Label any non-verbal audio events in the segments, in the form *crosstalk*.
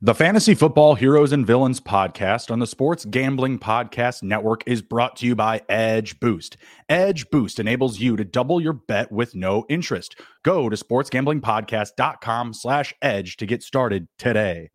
The Fantasy Football Heroes and Villains podcast on the Sports Gambling Podcast Network is brought to you by Edge Boost. Edge Boost enables you to double your bet with no interest. Go to sportsgamblingpodcast.com slash edge to get started today.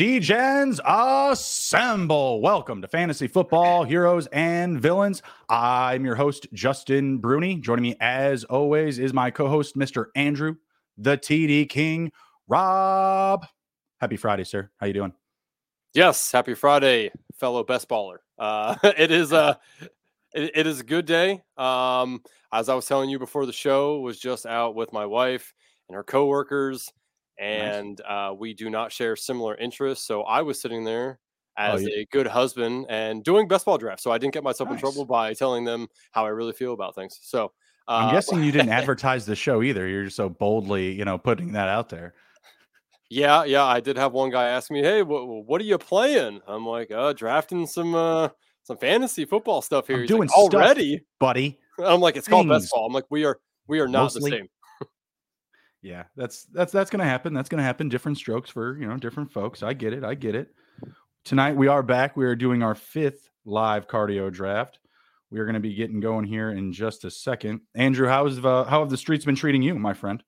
Degens assemble. Welcome to Fantasy Football Heroes and Villains. I'm your host, Justin Bruni. Joining me, as always, is my co host, Mr. Andrew, the TD King. Rob, happy Friday, sir. How you doing? Yes, happy Friday, fellow best baller. Uh, *laughs* it is a it, it is a good day. Um, as I was telling you before the show, was just out with my wife and her coworkers and nice. uh, we do not share similar interests. So I was sitting there oh, as oh, yeah. a good husband and doing best ball draft. So I didn't get myself nice. in trouble by telling them how I really feel about things. So uh, I'm guessing you didn't *laughs* advertise the show either. You're just so boldly, you know, putting that out there. Yeah, yeah. I did have one guy ask me, "Hey, what, what are you playing?" I'm like, "Uh, drafting some uh some fantasy football stuff here." I'm doing like, already, stuff, buddy. I'm like, "It's Things. called best ball." I'm like, "We are we are not Mostly. the same." Yeah, that's that's that's gonna happen. That's gonna happen. Different strokes for you know different folks. I get it. I get it. Tonight we are back. We are doing our fifth live cardio draft. We are going to be getting going here in just a second. Andrew, how's uh, how have the streets been treating you, my friend?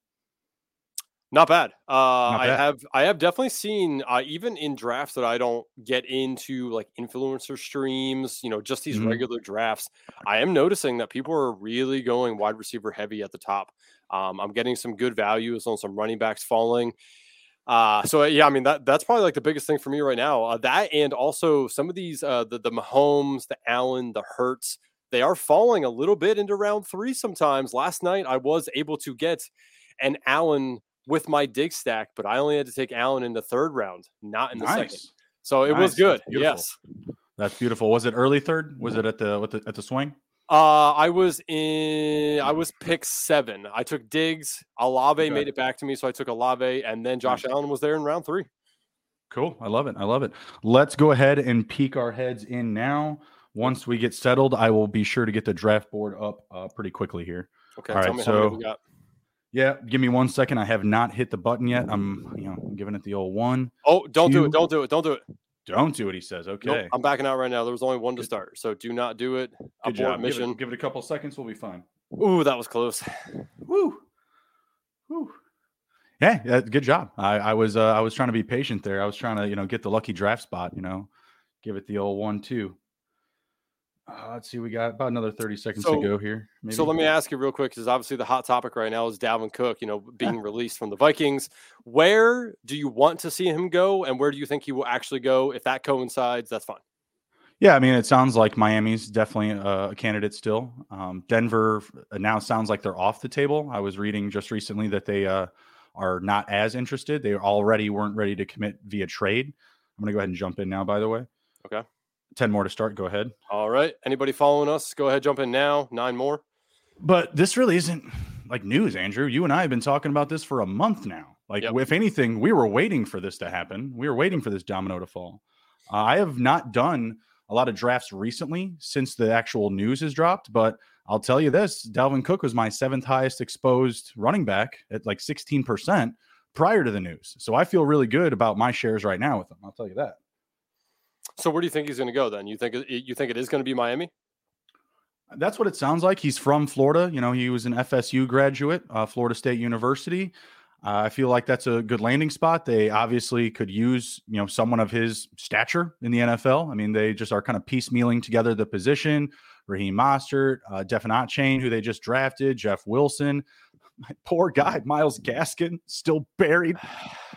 Not bad. Uh, Not bad. I have I have definitely seen uh, even in drafts that I don't get into like influencer streams, you know, just these mm-hmm. regular drafts. I am noticing that people are really going wide receiver heavy at the top. Um, I'm getting some good values on some running backs falling. Uh, so yeah, I mean that that's probably like the biggest thing for me right now. Uh, that and also some of these uh, the the Mahomes, the Allen, the Hurts, they are falling a little bit into round three sometimes. Last night I was able to get an Allen with my Diggs stack, but I only had to take Allen in the third round, not in the nice. second. So it nice. was good. That's yes, that's beautiful. Was it early third? Was it at the, at the at the swing? Uh, I was in. I was pick seven. I took Diggs. Olave okay. made it back to me, so I took Olave, and then Josh. Allen was there in round three. Cool. I love it. I love it. Let's go ahead and peek our heads in now. Once we get settled, I will be sure to get the draft board up uh, pretty quickly here. Okay. All right. so, yeah, give me one second. I have not hit the button yet. I'm, you know, giving it the old one. Oh, don't two. do it. Don't do it. Don't do it. Don't do what he says. Okay. Nope, I'm backing out right now. There was only one to start. So do not do it. Good job. mission. Give it, give it, a couple seconds. We'll be fine. Ooh, that was close. Woo. Woo. Yeah, good job. I, I was uh, I was trying to be patient there. I was trying to, you know, get the lucky draft spot, you know, give it the old one two. Uh, let's see, we got about another 30 seconds so, to go here. Maybe. So let me ask you real quick, because obviously the hot topic right now is Dalvin Cook, you know, being released from the Vikings. Where do you want to see him go, and where do you think he will actually go? If that coincides, that's fine. Yeah, I mean, it sounds like Miami's definitely a candidate still. Um, Denver now sounds like they're off the table. I was reading just recently that they uh, are not as interested. They already weren't ready to commit via trade. I'm going to go ahead and jump in now, by the way. Okay. 10 more to start. Go ahead. All right. Anybody following us? Go ahead, jump in now. Nine more. But this really isn't like news, Andrew. You and I have been talking about this for a month now. Like, yep. if anything, we were waiting for this to happen. We were waiting for this domino to fall. Uh, I have not done a lot of drafts recently since the actual news has dropped, but I'll tell you this Dalvin Cook was my seventh highest exposed running back at like 16% prior to the news. So I feel really good about my shares right now with him. I'll tell you that. So where do you think he's going to go then? You think you think it is going to be Miami? That's what it sounds like. He's from Florida. You know, he was an FSU graduate, uh, Florida State University. Uh, I feel like that's a good landing spot. They obviously could use, you know, someone of his stature in the NFL. I mean, they just are kind of piecemealing together the position. Raheem Mostert, uh, Achane, who they just drafted, Jeff Wilson. My poor guy, Myles Gaskin, still buried,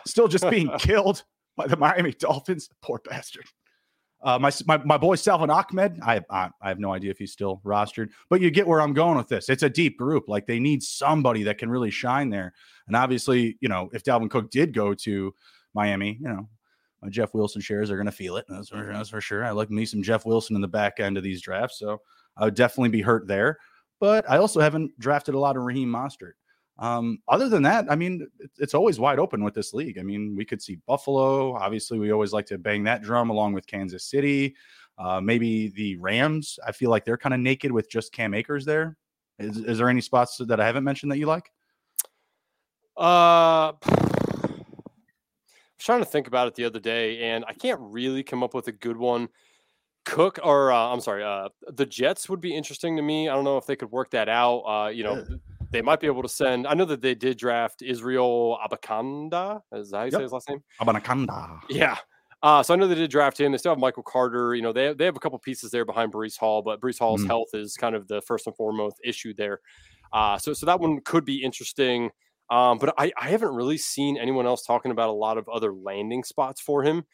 still just being *laughs* killed by the Miami Dolphins. Poor bastard. Uh, my, my my boy Salvon Ahmed, I, I I have no idea if he's still rostered, but you get where I'm going with this. It's a deep group. Like they need somebody that can really shine there. And obviously, you know, if Dalvin Cook did go to Miami, you know, my Jeff Wilson shares are going to feel it. That's for, that's for sure. I like me some Jeff Wilson in the back end of these drafts, so I would definitely be hurt there. But I also haven't drafted a lot of Raheem Mostert. Um, other than that, I mean, it's always wide open with this league. I mean, we could see Buffalo. Obviously, we always like to bang that drum along with Kansas City. Uh, maybe the Rams. I feel like they're kind of naked with just Cam Akers there. Is, is there any spots that I haven't mentioned that you like? Uh, *sighs* I was trying to think about it the other day, and I can't really come up with a good one. Cook or uh, I'm sorry, uh, the Jets would be interesting to me. I don't know if they could work that out. Uh, you know, they might be able to send. I know that they did draft Israel Abanikanda. Is that how you yep. say his last name? Abanikanda. Yeah. Uh, so I know they did draft him. They still have Michael Carter. You know, they they have a couple pieces there behind Breece Hall, but Breece Hall's mm. health is kind of the first and foremost issue there. Uh, so so that one could be interesting. Um, but I, I haven't really seen anyone else talking about a lot of other landing spots for him.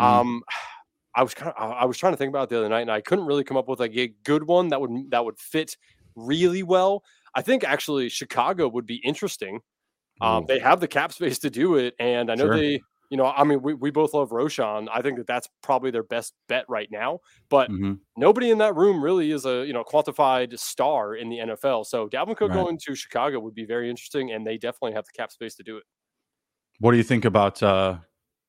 Mm. Um, *sighs* I was kind of I was trying to think about the other night, and I couldn't really come up with like a good one that would that would fit really well. I think actually Chicago would be interesting. Um, they have the cap space to do it, and I know sure. they, you know, I mean, we, we both love Roschon. I think that that's probably their best bet right now. But mm-hmm. nobody in that room really is a you know quantified star in the NFL. So Dalvin Cook right. going to Chicago would be very interesting, and they definitely have the cap space to do it. What do you think about uh,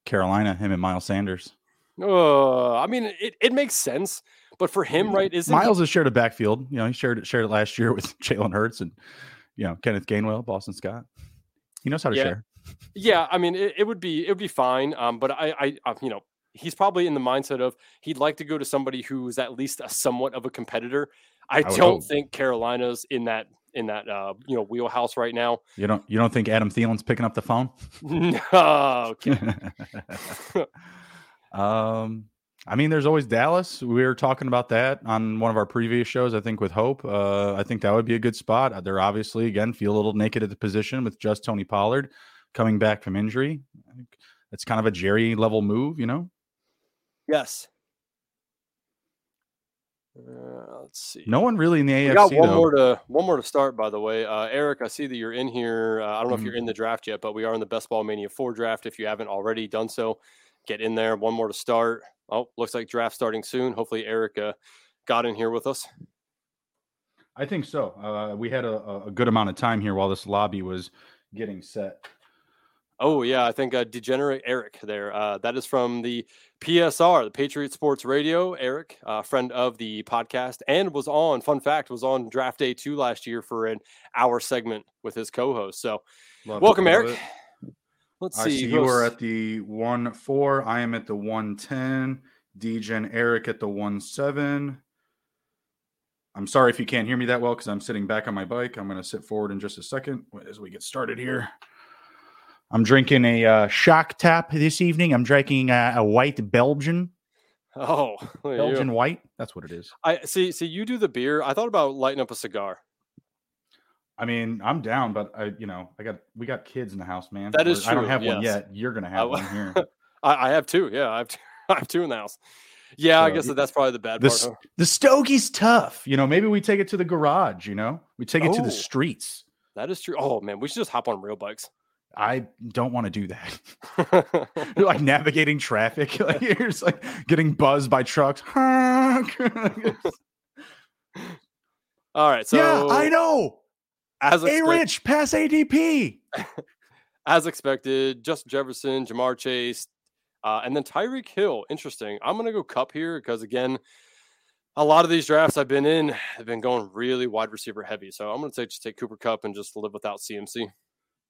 Carolina? Him and Miles Sanders. Uh, I mean, it, it makes sense. But for him, right, is Miles has shared a backfield. You know, he shared it shared it last year with *laughs* Jalen Hurts and you know Kenneth Gainwell, Boston Scott. He knows how to yeah. share. Yeah, I mean, it, it, would be it would be fine. Um, but I, I, I, you know, he's probably in the mindset of he'd like to go to somebody who's at least a somewhat of a competitor. I, I don't hope. think Carolina's in that in that uh, you know wheelhouse right now. You don't you don't think Adam Thielen's picking up the phone? *laughs* no. *laughs* um I mean, there's always Dallas. We were talking about that on one of our previous shows, I think, with Hope. Uh, I think that would be a good spot. They're obviously, again, feel a little naked at the position with just Tony Pollard coming back from injury. I think it's kind of a Jerry level move, you know? Yes. Uh, let's see. No one really in the AFC. We got one though. more to one more to start. By the way, uh, Eric, I see that you're in here. Uh, I don't know mm-hmm. if you're in the draft yet, but we are in the Best Ball Mania Four draft. If you haven't already done so, get in there. One more to start. Oh, looks like draft starting soon. Hopefully, Eric uh, got in here with us. I think so. Uh, we had a, a, good amount of time here while this lobby was getting set. Oh yeah, I think uh, degenerate Eric there. Uh, that is from the PSR, the Patriot Sports Radio. Eric, uh, friend of the podcast, and was on. Fun fact, was on draft day two last year for an hour segment with his co-host. So, love welcome, Eric. It. Let's see. I see you are at the one four. I am at the one ten. Degen Eric at the one seven. I'm sorry if you can't hear me that well because I'm sitting back on my bike. I'm going to sit forward in just a second as we get started here. I'm drinking a uh, Shock Top this evening. I'm drinking a, a white Belgian. Oh, *laughs* Belgian you. white. That's what it is. I see. See, you do the beer. I thought about lighting up a cigar. I mean, I'm down, but I, you know, I got we got kids in the house, man. That is true. I don't have yes. one yet. You're gonna have I, one here. *laughs* I, I, have two. Yeah, I have two, *laughs* I have two in the house. Yeah, so, I guess that that's probably the bad the, part. Huh? The Stokie's tough. You know, maybe we take it to the garage. You know, we take it oh, to the oh. streets. That is true. Oh man, we should just hop on real bikes. I don't want to do that. *laughs* like navigating traffic. Like you're just like getting buzzed by trucks. All right. So yeah, I know. As expect- a rich pass ADP. *laughs* as expected, Justin Jefferson, Ja'Marr Chase, uh, and then Tyreek Hill. Interesting. I'm going to go Kupp here because, again, a lot of these drafts I've been in have been going really wide receiver heavy. So I'm going to say just take Cooper Kupp and just live without CMC.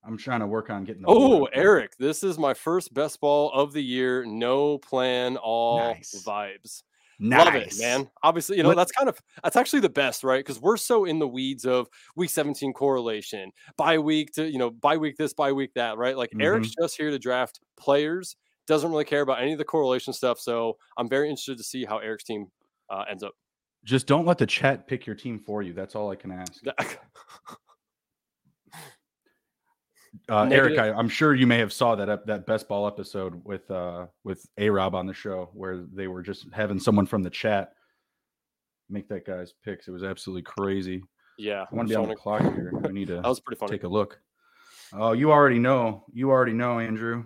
I'm trying to work on getting. Oh, Eric, this is my first best ball of the year. No plan, all nice. vibes. Nice. Love it, man. Obviously, you know, what? that's kind of that's actually the best, right? Because we're so in the weeds of week 17 correlation, by week to you know, by week this, by week that, right? Like mm-hmm. Eric's just here to draft players, doesn't really care about any of the correlation stuff. So I'm very interested to see how Eric's team uh, ends up. Just don't let the chat pick your team for you. That's all I can ask. *laughs* uh, Eric, I, am sure you may have saw that that best ball episode with uh, with A Rob on the show where they were just having someone from the chat make that guy's picks. It was absolutely crazy. Yeah, I want to be on the clock here. I need to. *laughs* that was pretty funny. Take a look. Oh, you already know. You already know, Andrew.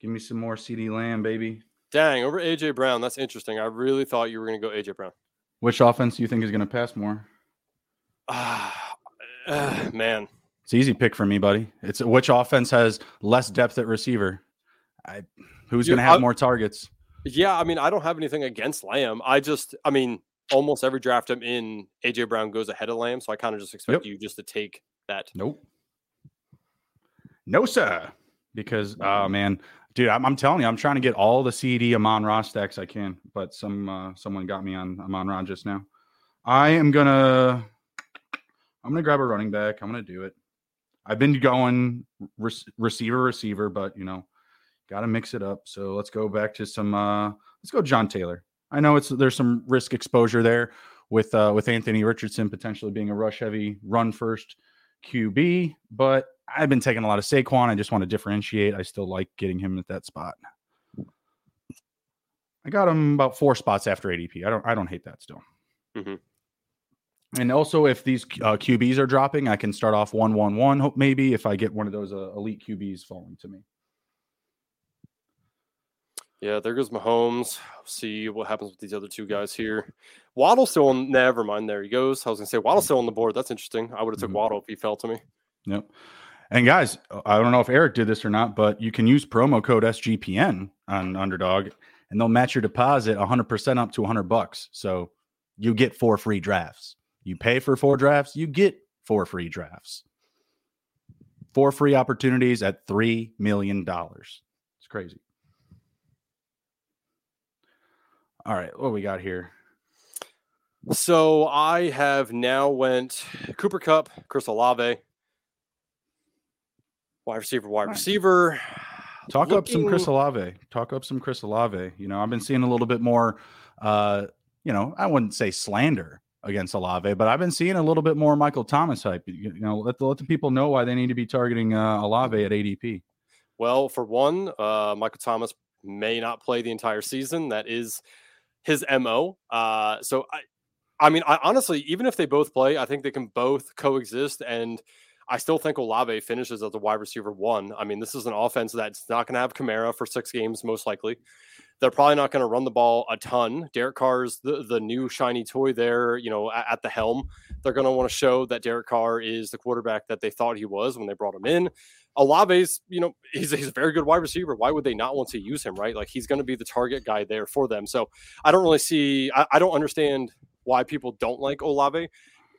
Give me some more CeeDee Lamb, baby. Dang, over AJ Brown. That's interesting. I really thought you were going to go AJ Brown. Which offense do you think is going to pass more? *sighs* Ah, uh, *sighs* man. It's easy pick for me, buddy. It's which offense has less depth at receiver. I, who's going to have I, more targets? Yeah, I mean, I don't have anything against Lamb. I just, I mean, almost every draft I'm in, AJ Brown goes ahead of Lamb, so I kind of just expect you just to take that. Nope. No, sir. Because, oh man, dude, I'm, I'm, telling you, I'm trying to get all the CeeDee Amon-Ra stacks I can, but some uh, someone got me on Amon-Ra just now. I am gonna, I'm gonna grab a running back. I'm gonna do it. I've been going re- receiver, receiver, but you know, got to mix it up. So let's go back to some. uh Let's go, John Taylor. I know it's there's some risk exposure there with uh with Anthony Richardson potentially being a rush heavy run first QB, but I've been taking a lot of Saquon. I just want to differentiate. I still like getting him at that spot. I got him about four spots after ADP. I don't I don't hate that still. Mm-hmm. And also, if these uh, QBs are dropping, I can start off one one one. Maybe if I get one of those uh, elite QBs falling to me. Yeah, there goes Mahomes. See what happens with these other two guys here. Waddle still on. Never mind. There he goes. I was gonna say Waddle still on the board. That's interesting. I would have took mm-hmm. Waddle if he fell to me. Yep. And guys, I don't know if Eric did this or not, but you can use promo code SGPN on Underdog, and they'll match your deposit 100% up to 100 bucks. So you get four free drafts. You pay for four drafts, you get four free drafts. Four free opportunities at $3 million. It's crazy. All right, what we got here? So I have now went Cooper Kupp, Chris Olave, wide receiver, wide receiver. Talk Looking... up some Chris Olave. Talk up some Chris Olave. You know, I've been seeing a little bit more. Uh, you know, I wouldn't say slander against Olave, but I've been seeing a little bit more Michael Thomas hype. You know, let the, let the people know why they need to be targeting uh, Olave at ADP. Well, for one, uh, Michael Thomas may not play the entire season. That is his mo. Uh, so I, I mean, I honestly, even if they both play, I think they can both coexist. And I still think Olave finishes as a wide receiver one. I mean, this is an offense that's not going to have Kamara for six games, most likely. They're probably not going to run the ball a ton. Derek Carr's the, the new shiny toy there, you know, at, at the helm. They're going to want to show that Derek Carr is the quarterback that they thought he was when they brought him in. Olave's, you know, *laughs* he's, he's a very good wide receiver. Why would they not want to use him, right? Like he's going to be the target guy there for them. So I don't really see, I, I don't understand why people don't like Olave.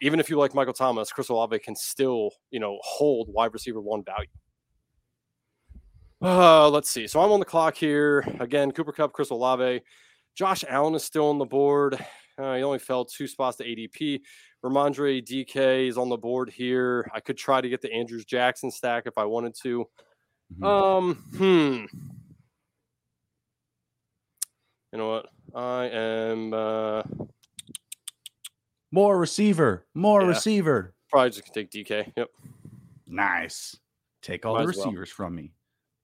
Even if you like Michael Thomas, Chris Olave can still, you know, hold wide receiver one value. Uh, let's see. So I'm on the clock here. Again, Cooper Kupp, Chris Olave. Josh Allen is still on the board. Uh, he only fell two spots to ADP. Rhamondre DK is on the board here. I could try to get the Andrews Jackson stack if I wanted to. Mm-hmm. Um, hmm. You know what? I am uh more receiver, more yeah. receiver. Probably just take DK. Yep. Nice. Take all Might the receivers well. from me.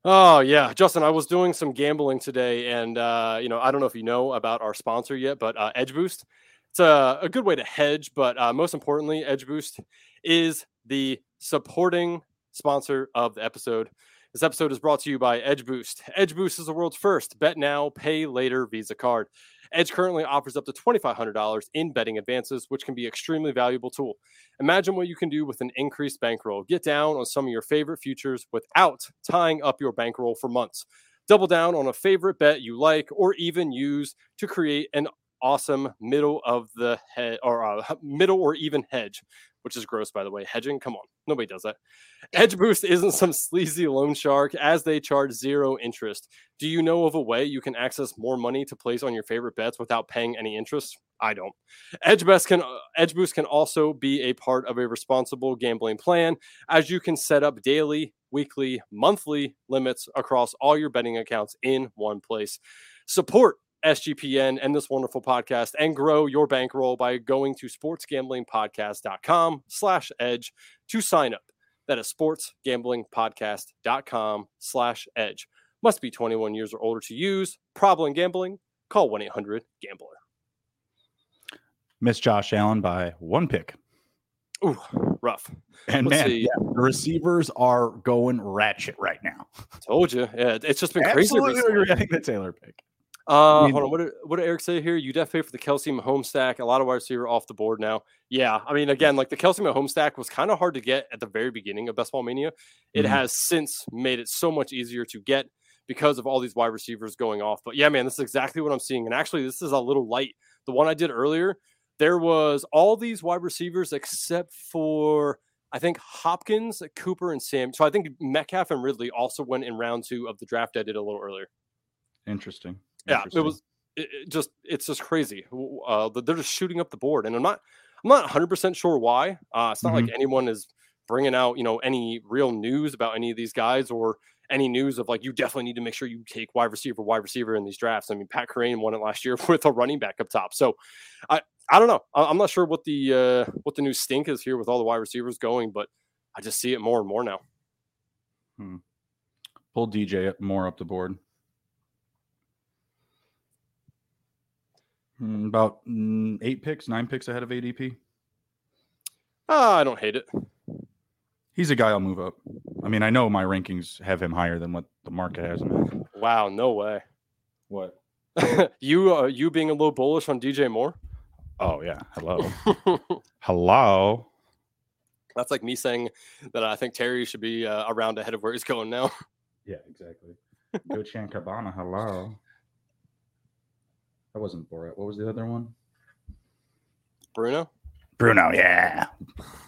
Oh yeah, Justin. I was doing some gambling today, and uh, you know, I don't know if you know about our sponsor yet, but uh, Edge Boost. It's a, a good way to hedge, but uh, most importantly, Edge Boost is the supporting sponsor of the episode. This episode is brought to you by Edge Boost. Edge Boost is the world's first bet now, pay later Visa card. Edge currently offers up to $2,500 in betting advances, which can be an extremely valuable tool. Imagine what you can do with an increased bankroll. Get down on some of your favorite futures without tying up your bankroll for months. Double down on a favorite bet you like, or even use to create an awesome middle of the head or uh, *laughs* middle or even hedge which is gross, by the way. Hedging, come on, nobody does that. Edge Boost isn't some sleazy loan shark as they charge zero interest. Do you know of a way you can access more money to place on your favorite bets without paying any interest? I don't. Edge Boost can uh, Edge Boost can also be a part of a responsible gambling plan, as you can set up daily, weekly, monthly limits across all your betting accounts in one place. Support SGPN and this wonderful podcast and grow your bankroll by going to sportsgamblingpodcast.com slash edge to sign up. That is sportsgamblingpodcast.com slash edge. Must be 21 years or older to use. Problem gambling? Call 1-800-GAMBLER. Miss Josh Allen by one pick. Ooh, rough. And Let's man, yeah, the receivers are going ratchet right now. Told you. Yeah, it's just been Absolutely crazy. Absolutely regretting the Taylor pick. Uh, I mean, hold on. What did, what did Eric say here? You definitely for the Kelce Mahomes stack. A lot of wide receiver off the board now. Yeah, I mean, again, like the Kelce Mahomes stack was kind of hard to get at the very beginning of Best Ball Mania. It mm-hmm. has since made it so much easier to get because of all these wide receivers going off. But yeah, man, this is exactly what I'm seeing. And actually, this is a little light. The one I did earlier, there was all these wide receivers except for I think Hopkins, Cooper, and Sam. So I think Metcalf and Ridley also went in round two of the draft I did a little earlier. Interesting yeah, it was it, it just it's just crazy. Uh, they're just shooting up the board, and I'm not I'm not 100 percent sure why. Uh, it's not mm-hmm. like anyone is bringing out you know any real news about any of these guys or any news of like you definitely need to make sure you take wide receiver, wide receiver in these drafts. I mean, Pat Kerrane won it last year *laughs* with a running back up top. So I I don't know. I'm not sure what the uh, what the new stink is here with all the wide receivers going, but I just see it more and more now. Hmm. Pull DJ up more up the board. About mm, eight picks, nine picks ahead of ADP. Uh, ah, I don't hate it. He's a guy I'll move up. I mean, I know my rankings have him higher than what the market has him at. Wow, no way. What? *laughs* you uh, you being a little bullish on DJ Moore? Oh yeah. Hello. *laughs* Hello. That's like me saying that I think Terry should be uh, around ahead of where he's going now. Yeah, exactly. Go Chan Cabana. Hello. That wasn't Borat. What was the other one? Bruno. Bruno, yeah.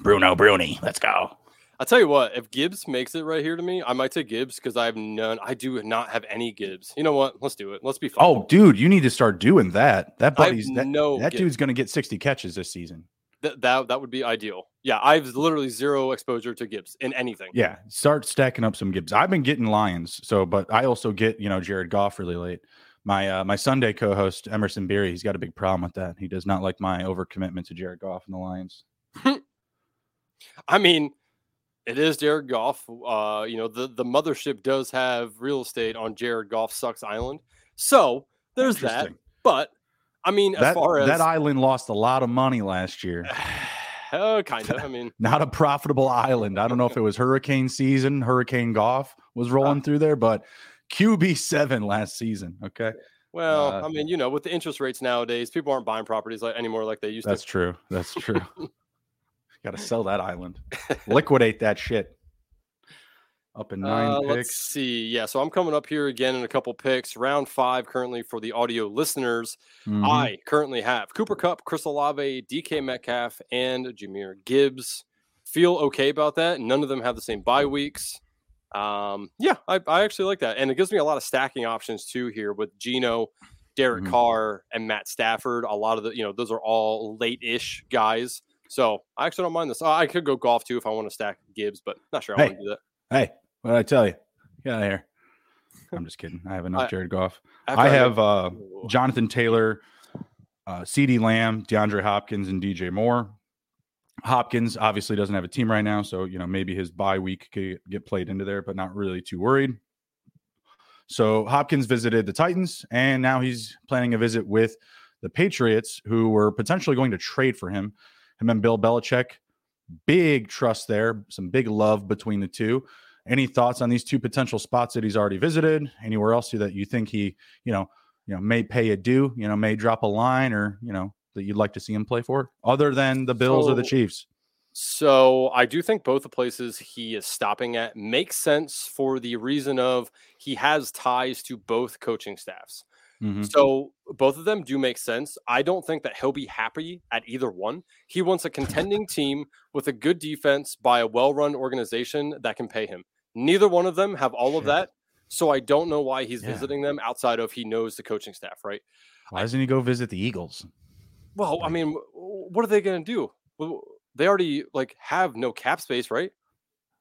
Bruno Bruni. Let's go. I'll tell you what, if Gibbs makes it right here to me, I might take Gibbs because I have none. I do not have any Gibbs. You know what? Let's do it. Let's be fun. Oh, dude, you need to start doing that. That buddy's that, no that dude's gonna get 60 catches this season. That, that that would be ideal. Yeah, I've literally zero exposure to Gibbs in anything. Yeah, start stacking up some Gibbs. I've been getting Lions, so but I also get, you know, Jared Goff really late my uh, my Sunday co-host Emerson Beery, he's got a big problem with that. He does not like my overcommitment to Jared Goff and the Lions. *laughs* I mean, it is Jared Goff. Uh, you know, the the mothership does have real estate on Jared Goff sucks island, so there's that. But I mean, that, as far as that island lost a lot of money last year. Uh, *sighs* kind of. I *laughs* mean, not a profitable island. I don't know if it was hurricane season. Hurricane Goff was rolling uh, through there, but QB seven last season. Okay. Well, uh, I mean, you know, with the interest rates nowadays, people aren't buying properties like anymore like they used that's to. That's true. That's true. *laughs* Got to sell that island, *laughs* liquidate that shit. Up in nine uh, picks. Let's see. Yeah, so I'm coming up here again in a couple picks. Round five currently for the audio listeners. Mm-hmm. I currently have Cooper Kupp, Chris Olave, DK Metcalf, and Jahmyr Gibbs. Feel okay about that. None of them have the same bye weeks. Um, yeah, I, I actually like that, and it gives me a lot of stacking options too here with Geno, Derek mm-hmm. Carr, and Matt Stafford. A lot of the, you know, those are all late-ish guys. So I actually don't mind this. I could go Goff too if I want to stack Gibbs, but not sure I hey, want to do that. Hey, what did I tell you? Get out of here. *laughs* I'm just kidding. I have enough Jared Goff. I have uh, Jonathan Taylor, uh, CeeDee Lamb, DeAndre Hopkins, and DJ Moore. Hopkins obviously doesn't have a team right now, so you know maybe his bye week could get played into there, but not really too worried. So Hopkins visited the Titans, and now he's planning a visit with the Patriots, who were potentially going to trade for him. Him and Bill Belichick, big trust there, some big love between the two. Any thoughts on these two potential spots that he's already visited? Anywhere else that you think he, you know, you know, may pay a due, you know, may drop a line, or you know, that you'd like to see him play for, other than the Bills so, or the Chiefs? So I do think both the places he is stopping at make sense for the reason of he has ties to both coaching staffs. Mm-hmm. So both of them do make sense. I don't think that he'll be happy at either one. He wants a contending *laughs* team with a good defense by a well-run organization that can pay him. Neither one of them have all Shit. of that. So I don't know why he's yeah. visiting them outside of he knows the coaching staff, right? Why doesn't he go visit the Eagles? Well, I mean, what are they going to do? They already like have no cap space, right?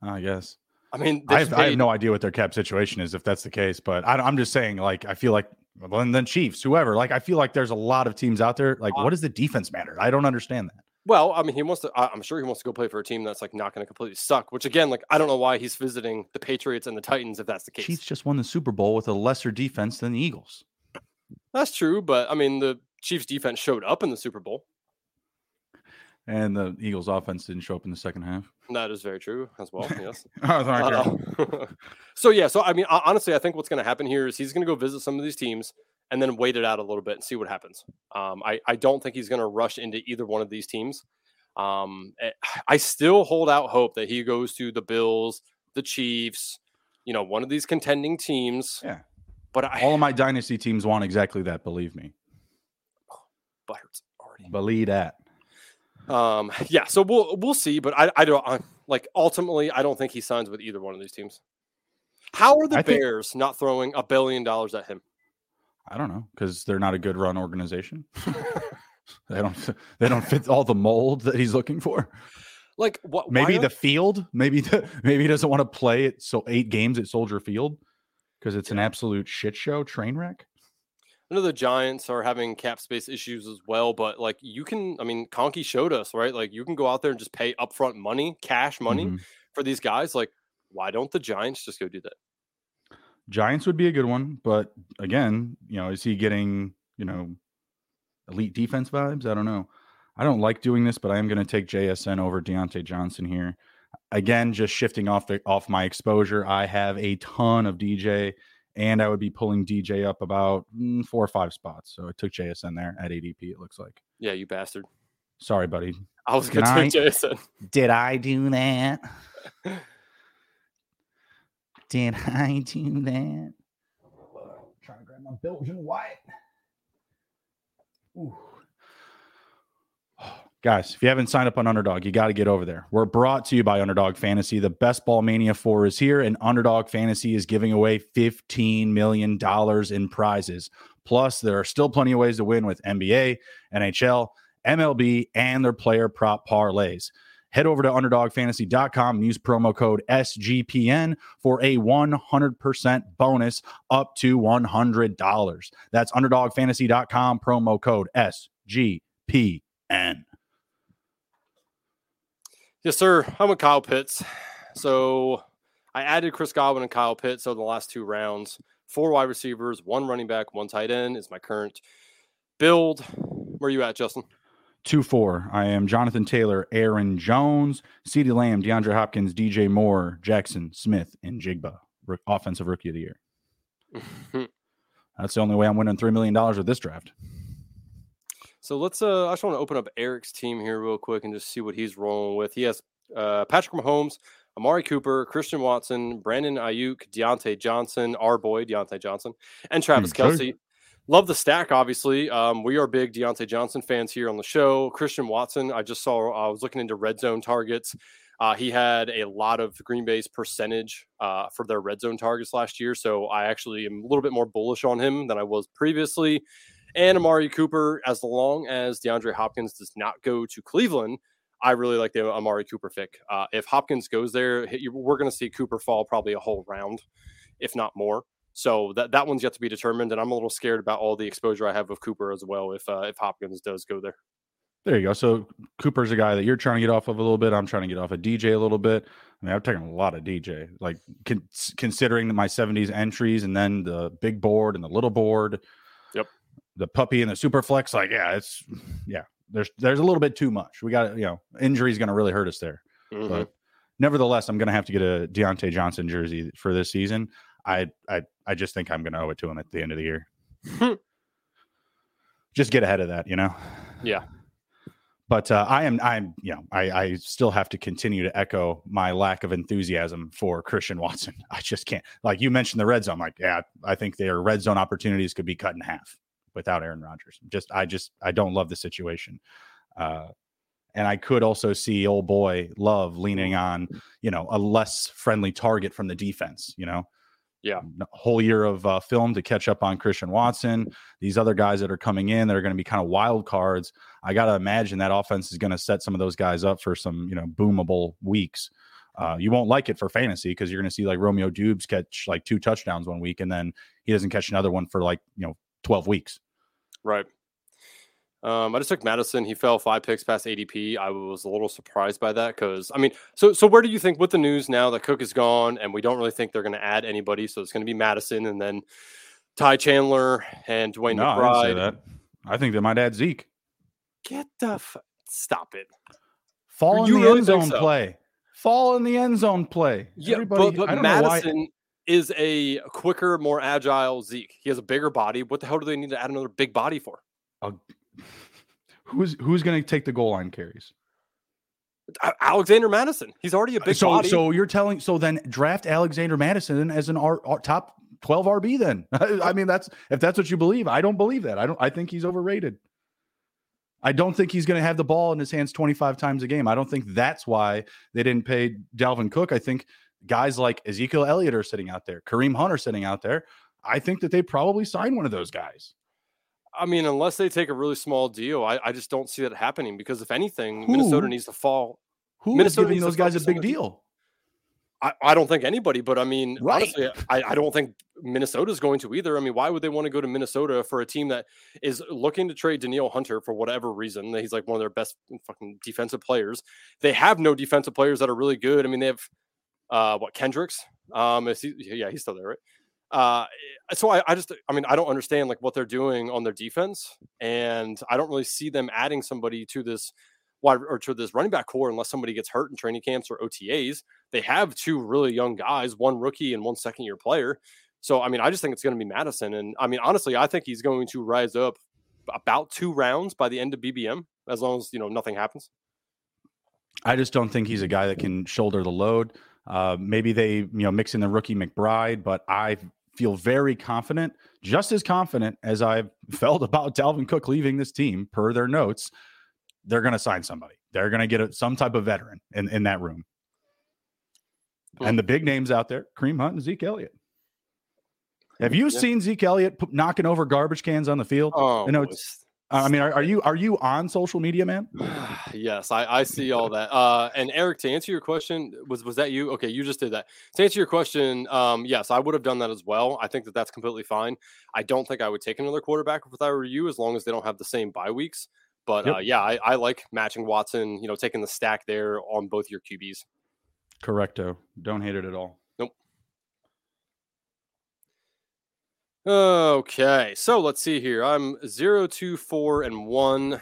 I guess. I mean, I have, I have, no idea what their cap situation is if that's the case, but I, am just saying, like, I feel like, well, and then Chiefs, whoever, like, I feel like there's a lot of teams out there. Like, uh, what does the defense matter? I don't understand that. Well, I mean, he wants to. I'm sure he wants to go play for a team that's like not going to completely suck. Which again, like I don't know why he's visiting the Patriots and the Titans if that's the case. Chiefs just won the Super Bowl with a lesser defense than the Eagles. That's true, but I mean, the Chiefs defense showed up in the Super Bowl. And the Eagles offense didn't show up in the second half. That is very true as well. *laughs* Yes. oh, uh, *laughs* so yeah, so I mean, honestly, I think what's going to happen here is he's going to go visit some of these teams and then wait it out a little bit and see what happens. Um, I I don't think he's going to rush into either one of these teams. Um, eh, I still hold out hope that he goes to the Bills, the Chiefs, you know, one of these contending teams. Yeah. But I, all of my dynasty teams want exactly that. Believe me. But already. Believe that. Um, yeah, so we'll we'll see, but I I don't I, like ultimately I don't think he signs with either one of these teams. How are the I Bears think, not throwing a billion dollars at him? I don't know because they're not a good run organization. *laughs* they don't they don't fit all the mold that he's looking for. Like what? Maybe the field. Maybe the maybe he doesn't want to play it. So eight games at Soldier Field because it's yeah. an absolute shit show, train wreck. I know the Giants are having cap space issues as well, but like you can, I mean, Conkey showed us, right? Like you can go out there and just pay upfront money, cash money mm-hmm. for these guys. Like, why don't the Giants just go do that? Giants would be a good one, but again, you know, is he getting, you know, elite defense vibes? I don't know. I don't like doing this, but I am going to take JSN over Diontae Johnson here. Again, just shifting off the off my exposure. I have a ton of DJ and I would be pulling DJ up about mm, four or five spots. So I took JSN there at ADP. It looks like. Yeah, you bastard. Sorry, buddy. I was going to take JSN. *laughs* Did I do that? *laughs* did I do that? trying to grab my Belgian white. Ooh. Guys, if you haven't signed up on Underdog, you got to get over there. We're brought to you by Underdog Fantasy. The best ball mania 4 is here, and Underdog Fantasy is giving away $15 million in prizes. Plus, there are still plenty of ways to win with NBA, NHL, MLB, and their player prop parlays. Head over to underdogfantasy.com and use promo code SGPN for a 100% bonus up to $100. That's underdogfantasy.com, promo code SGPN. Yes, sir. I'm with Kyle Pitts. So I added Chris Godwin and Kyle Pitts over the last two rounds. Four wide receivers, one running back, one tight end is my current build. Where are you at, Justin? 2 4. I am Jonathan Taylor, Aaron Jones, CeeDee Lamb, DeAndre Hopkins, DJ Moore, Jaxon Smith, and Jigba, offensive rookie of the year. *laughs* That's the only way I'm winning $3 million with this draft. So let's. Uh, I just want to open up Eric's team here real quick and just see what he's rolling with. He has uh, Patrick Mahomes, Amari Cooper, Christian Watson, Brandon Aiyuk, Diontae Johnson, our boy Diontae Johnson, and Travis okay. Kelce. Love the stack, obviously. Um, we are big Diontae Johnson fans here on the show. Christian Watson, I just saw. I was looking into red zone targets. Uh, he had a lot of Green Bay's percentage uh, for their red zone targets last year, so I actually am a little bit more bullish on him than I was previously and Amari Cooper, as long as DeAndre Hopkins does not go to Cleveland, I really like the Amari Cooper pick. Uh, if Hopkins goes there, we're going to see Cooper fall probably a whole round, if not more. So that that one's yet to be determined, and I'm a little scared about all the exposure I have of Cooper as well. If uh, if Hopkins does go there, there you go. So Cooper's a guy that you're trying to get off of a little bit. I'm trying to get off of DJ a little bit. I mean, I've taken a lot of DJ, like con- considering my 70s entries, and then the big board and the little board the puppy and the super flex, like, yeah, it's yeah, there's there's a little bit too much. We got you know, injury is going to really hurt us there. Mm-hmm. But nevertheless, I'm going to have to get a Diontae Johnson jersey for this season. I I I just think I'm going to owe it to him at the end of the year. *laughs* just get ahead of that, you know. Yeah. But uh, I am, I'm, you know, I, I still have to continue to echo my lack of enthusiasm for Christian Watson. *laughs* I just can't. Like you mentioned the red zone, like, yeah, I think their red zone opportunities could be cut in half without Aaron Rodgers. Just I just I don't love the situation. Uh, and I could also see old boy Love leaning on, you know, a less friendly target from the defense, you know. Yeah. Whole year of uh, film to catch up on Christian Watson. These other guys that are coming in that are going to be kind of wild cards. I got to imagine that offense is going to set some of those guys up for some, you know, boomable weeks. Uh, you won't like it for fantasy because you're going to see like Romeo Doubs catch like two touchdowns one week and then he doesn't catch another one for like, you know, 12 weeks. Right. Um, I just took Mattison. He fell five picks past ADP. I was a little surprised by that because I mean, so so where do you think with the news now that Cook is gone and we don't really think they're going to add anybody? So it's going to be Mattison and then Ty Chandler and DeWayne no, McBride. I, that. I think they might add Zeke. Get the f- stop it. Fall in the really end zone so? play. Fall in the end zone play. Yeah, Everybody, but, but Mattison is a quicker, more agile Zeke. He has a bigger body. What the hell do they need to add another big body for? Uh, *laughs* who's who's going to take the goal line carries? Alexander Mattison. He's already a big so, body. So you're telling so then draft Alexander Mattison as an R, R, top 12 RB then. *laughs* I mean that's if that's what you believe. I don't believe that. I don't I think he's overrated. I don't think he's going to have the ball in his hands 25 times a game. I don't think that's why they didn't pay Dalvin Cook. I think guys like Ezekiel Elliott are sitting out there, Kareem Hunt are sitting out there. I think that they probably sign one of those guys. I mean, unless they take a really small deal, I, I just don't see that happening because if anything, Who? Minnesota needs to fall. Who Minnesota is giving those guys a big deal? I, I don't think anybody, but I mean, right. honestly, I, I don't think Minnesota's going to either. I mean, why would they want to go to Minnesota for a team that is looking to trade Danielle Hunter for whatever reason? He's like one of their best fucking defensive players. They have no defensive players that are really good. I mean, they have uh, what Kendricks? Um, he, yeah, he's still there, right? Uh, so I, I just, I mean, I don't understand like what they're doing on their defense, and I don't really see them adding somebody to this wide or to this running back core unless somebody gets hurt in training camps or OTAs. They have two really young guys, one rookie and one second year player. So I mean, I just think it's going to be Mattison, and I mean, honestly, I think he's going to rise up about two rounds by the end of BBM, as long as you know nothing happens. I just don't think he's a guy that can shoulder the load. Uh, maybe they, you know, mix in the rookie McBride, but I feel very confident, just as confident as I've *laughs* felt about Dalvin Cook leaving this team per their notes. They're going to sign somebody. They're going to get a, some type of veteran in, in that room. And the big names out there, Kareem Hunt and Zeke Elliott. Have you yeah. seen Zeke Elliott p- knocking over garbage cans on the field? Oh, I know it's I mean, are, are, you are you on social media, man? *sighs* yes, I, I see all that. Uh, and Eric, to answer your question, was was that you? Okay, you just did that. To answer your question, um, yes, I would have done that as well. I think that that's completely fine. I don't think I would take another quarterback if I were you, as long as they don't have the same bye weeks. But yep. uh, yeah, I, I like matching Watson. You know, taking the stack there on both your QBs. Correcto. Don't hate it at all. Okay, so let's see here. I'm zero, two, four, and one.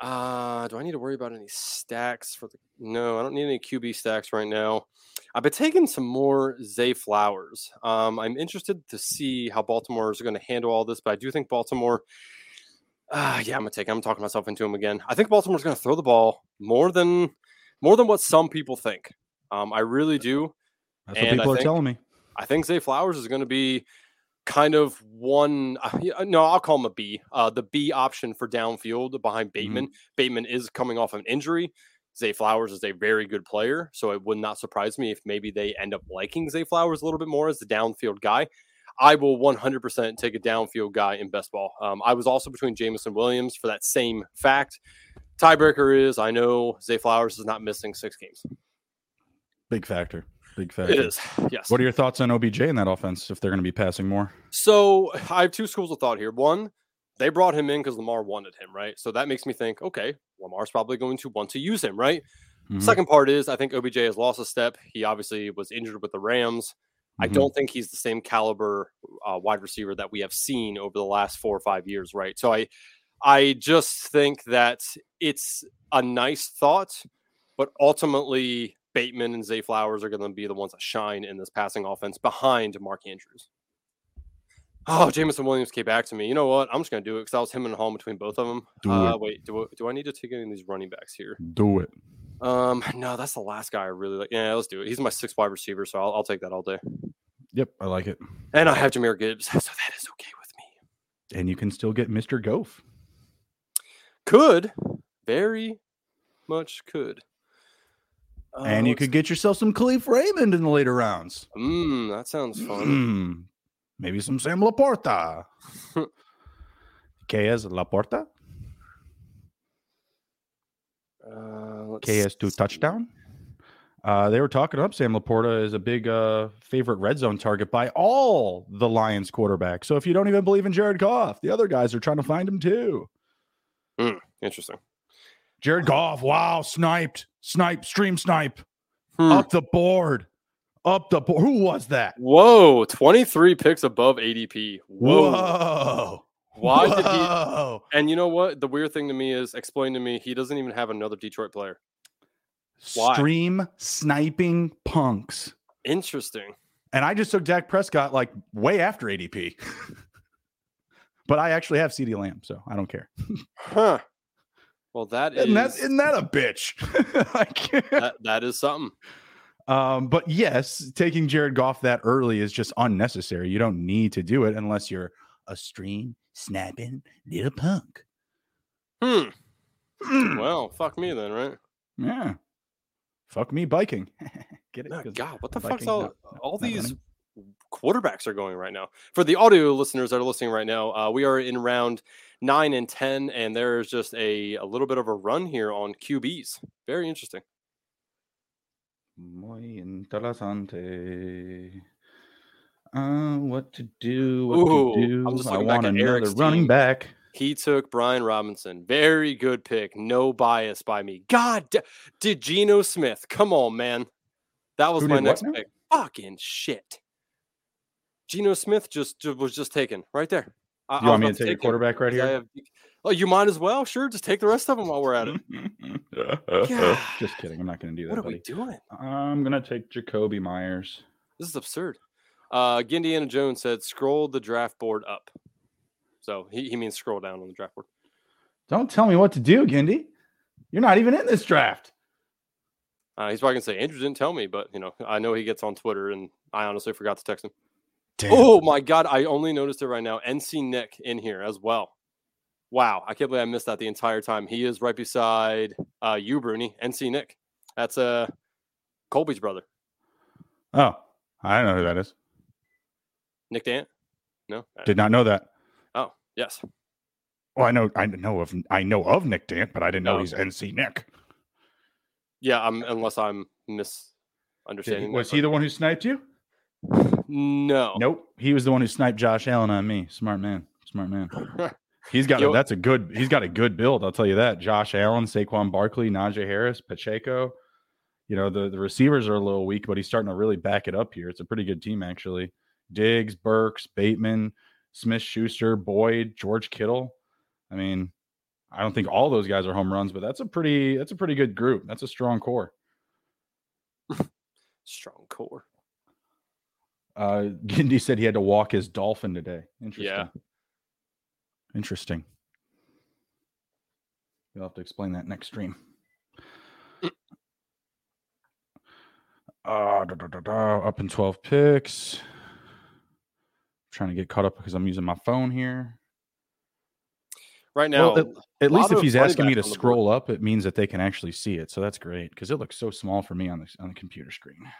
Uh, do I need to worry about any stacks for the? No, I don't need any QB stacks right now. I've been taking some more Zay Flowers. Um, I'm interested to see how Baltimore is going to handle all this, but I do think Baltimore. Uh, yeah, I'm gonna take. I'm talking myself into him again. I think Baltimore's going to throw the ball more than more than what some people think. Um, I really do. That's what people I are telling me. I think Zay Flowers is going to be kind of one uh, no i'll call him a b uh, the b option for downfield behind mm-hmm. bateman. Mm-hmm. bateman is coming off an injury. Zay flowers is a very good player so it would not surprise me if maybe they end up liking zay flowers a little bit more as the downfield guy. I will 100% take a downfield guy in best ball. Um, i was also between jameson williams for that same fact. Tiebreaker is i know zay flowers is not missing six games. Big factor Big factor. It is. Yes. What are your thoughts on OBJ in that offense if they're going to be passing more? So I have two schools of thought here. One, they brought him in because Lamar wanted him, right? So that makes me think, okay, Lamar's probably going to want to use him, right? Mm-hmm. Second part is I think OBJ has lost a step. He obviously was injured with the Rams. Mm-hmm. I don't think he's the same caliber uh, wide receiver that we have seen over the last four or five years, right? So I, I just think that it's a nice thought, but ultimately Bateman and Zay Flowers are going to be the ones that shine in this passing offense behind Mark Andrews. Oh, Jameson Williams came back to me. You know what? I'm just going to do it because I was him and home between both of them. Do uh, it. Wait, do, do I need to take any of these running backs here? Do it. Um, no, that's the last guy I really like. Yeah, let's do it. He's my six wide receiver, so I'll, I'll take that all day. Yep, I like it. And I have Jahmyr Gibbs, *laughs* so that is okay with me. And you can still get Mr. Goff. Could, very much could. And you could get yourself some Kalif Raymond in the later rounds. Mmm, that sounds fun. Mm, maybe some Sam Laporta. *laughs* KS Laporta. Uh, KS2 touchdown. Uh, they were talking up Sam Laporta is a big uh, favorite red zone target by all the Lions quarterbacks. So if you don't even believe in Jared Goff, the other guys are trying to find him too. Mm, interesting. Jared Goff, wow, sniped, snipe, stream snipe, hmm. up the board, up the board. Who was that? Whoa, 23 picks above ADP. Whoa. Whoa. Why Whoa. did he? And you know what? The weird thing to me is, explain to me, he doesn't even have another Detroit player. Why? Stream sniping punks. Interesting. And I just took Dak Prescott like way after ADP. *laughs* but I actually have CeeDee Lamb, so I don't care. *laughs* huh. Well, that isn't that, isn't that a bitch? *laughs* like, that, that is something. Um, but yes, taking Jared Goff that early is just unnecessary. You don't need to do it unless you're a stream snapping little punk. Hmm. well, fuck me then, right? Yeah. Fuck me biking. *laughs* Get it? Oh, God, what the fuck's all, not, all these running. quarterbacks are going right now? For the audio listeners that are listening right now, uh, we are in round nine and 10, and there's just a, a little bit of a run here on QBs. Very interesting. Muy interesante. Uh, what to do? What Ooh, to do? I'm just I want another running team. back. He took Brian Robinson. Very good pick. No bias by me. God, did Geno Smith? Come on, man. That was Who my next pick. Fucking shit. Geno Smith just was just taken right there. I, you want me to take a quarterback right here? Have, oh, you might as well. Sure, just take the rest of them while we're at it. yeah. *laughs* just kidding. I'm not going to do that. What are buddy. we doing? I'm going to take Jakobi Meyers. This is absurd. Uh, Gindiana Jones said, "Scroll the draft board up." So he, he means scroll down on the draft board. Don't tell me what to do, Gindy. You're not even in this draft. Uh, he's probably gonna say Andrew didn't tell me, but you know I know he gets on Twitter, and I honestly forgot to text him. Damn. Oh my god, I only noticed it right now. NC Nick in here as well. Wow, I can't believe I missed that the entire time. He is right beside uh, you, Bruni. NC Nick. That's uh Colby's brother. Oh, I don't know who that is. Nick Dant? No, did not know that. Oh, yes. Well, I know, I know of, I know of Nick Dant, but I didn't know oh. he's NC Nick. Yeah, I'm, unless I'm misunderstanding. was he the one who sniped you? No. Nope. He was the one who sniped Josh Allen on me. Smart man. Smart man. *laughs* He's got a, that's a good he's got a good build, I'll tell you that. Josh Allen, Saquon Barkley, Najee Harris, Pacheco. You know, the, the receivers are a little weak, but he's starting to really back it up here. It's a pretty good team, actually. Diggs, Burks, Bateman, Smith Schuster, Boyd, George Kittle. I mean, I don't think all those guys are home runs, but that's a pretty that's a pretty good group. That's a strong core. *laughs* strong core. Uh *laughs* Gindy said he had to walk his dolphin today. Interesting. Yeah. Interesting. You'll have to explain that next stream. Uh, da, da, da, up in 12 picks. trying to get caught up because I'm using my phone here. Right now, well, at, at least if he's asking me to scroll up, it means that they can actually see it. So that's great because it looks so small for me on the on the computer screen.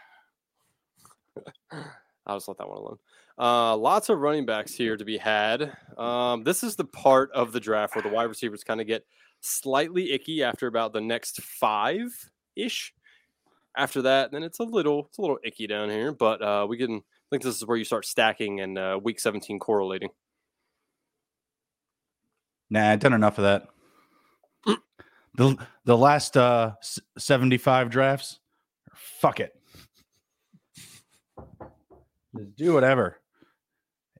*laughs* I'll just let that one alone. Uh, lots of running backs here to be had. Um, this is the part of the draft where the wide receivers kind of get slightly icky after about the next five ish. After that, then it's a little it's a little icky down here, but uh, we can I think this is where you start stacking and uh, week 17 correlating. Nah, I've done enough of that. *clears throat* the the last uh 75 drafts, fuck it. Just do whatever.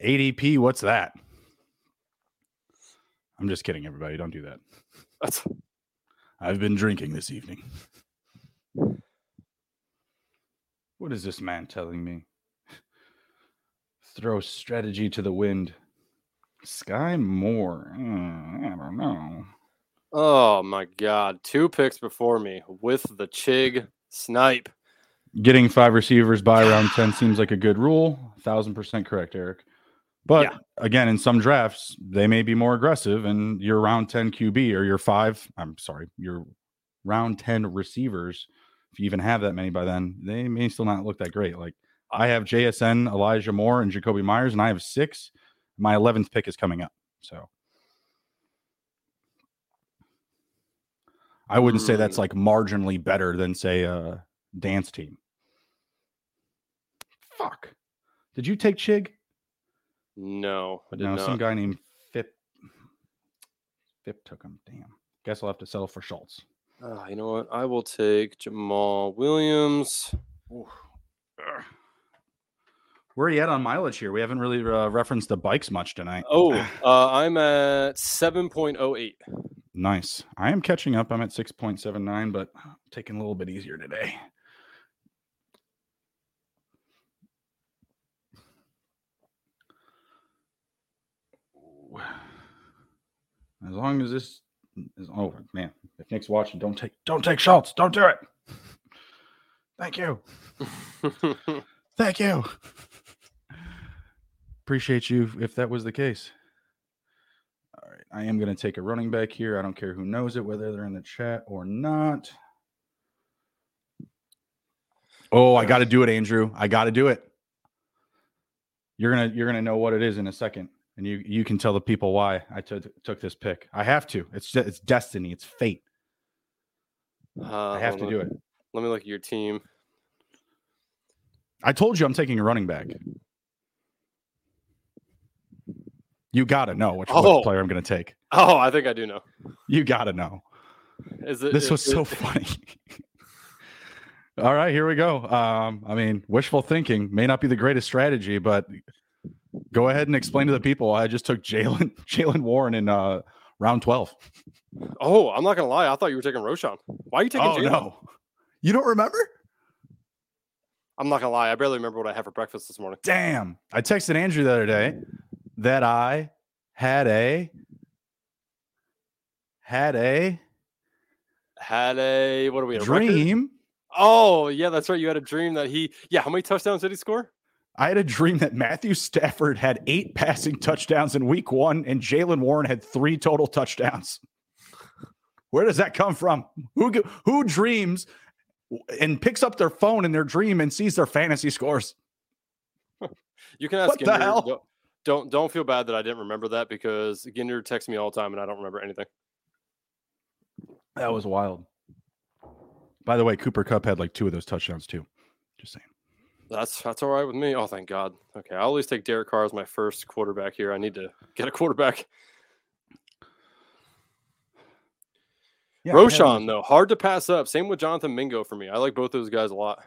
ADP, what's that? I'm just kidding, everybody. Don't do that. That's... I've been drinking this evening. What is this man telling me? Throw strategy to the wind. Sky Moore. Uh, I don't know. Oh my god. Two picks before me with the Chig snipe. Getting five receivers by around 10 seems like a good rule. Thousand percent correct, Eric. But yeah. again, in some drafts, they may be more aggressive, and your round 10 QB or your five, I'm sorry, your round 10 receivers, if you even have that many by then, they may still not look that great. Like I have JSN, Elijah Moore, and Jakobi Meyers, and I have six. My 11th pick is coming up. So I wouldn't say that's hmm. like marginally better than, say, a dance team. Fuck. Did you take Chig? No, I did no, not. Some guy named Fip Fip took him. Damn. Guess I'll have to settle for Schultz. Uh, you know what? I will take Jamal Williams. Where are you at on mileage here? We haven't really uh, referenced the bikes much tonight. Oh, *laughs* uh, I'm at 7.08. Nice. I am catching up. I'm at 6.79, but taking a little bit easier today. As long as this is over, oh, man. If Nick's watching, don't take don't take Schultz. Don't do it. Thank you. *laughs* Thank you. Appreciate you if that was the case. All right. I am going to take a running back here. I don't care who knows it, whether they're in the chat or not. Oh, I got to do it, Andrew. I got to do it. You're gonna you're gonna know what it is in a second and you you can tell the people why I t- took this pick. I have to. It's it's destiny. It's fate. Uh, I have to do it. Let me look at your team. I told you I'm taking a running back. You got to know which oh. player I'm going to take. Oh, I think I do know. You got to know. Is it, this is, was so it, funny. *laughs* All right, here we go. Um, I mean, wishful thinking may not be the greatest strategy, but Go ahead and explain to the people. I just took Jaylen *laughs* Jaylen Warren in uh, round twelve. Oh, I'm not gonna lie. I thought you were taking Roschon. Why are you taking? Oh Jaylen? no, you don't remember? I'm not gonna lie. I barely remember what I had for breakfast this morning. Damn! I texted Andrew the other day that I had a had a had a what are we dream? Oh yeah, that's right. You had a dream that he yeah. How many touchdowns did he score? I had a dream that Matthew Stafford had eight passing touchdowns in week one and Jaylen Warren had three total touchdowns. Where does that come from? Who who dreams and picks up their phone in their dream and sees their fantasy scores? You can ask what Ginder. the hell? Don't don't feel bad that I didn't remember that because Ginder texts me all the time and I don't remember anything. That was wild. By the way, Cooper Kupp had like two of those touchdowns too. Just saying. That's that's all right with me. Oh, thank God. Okay, I'll always take Derek Carr as my first quarterback here. I need to get a quarterback. Yeah, Roschon, though, hard to pass up. Same with Jonathan Mingo for me. I like both those guys a lot.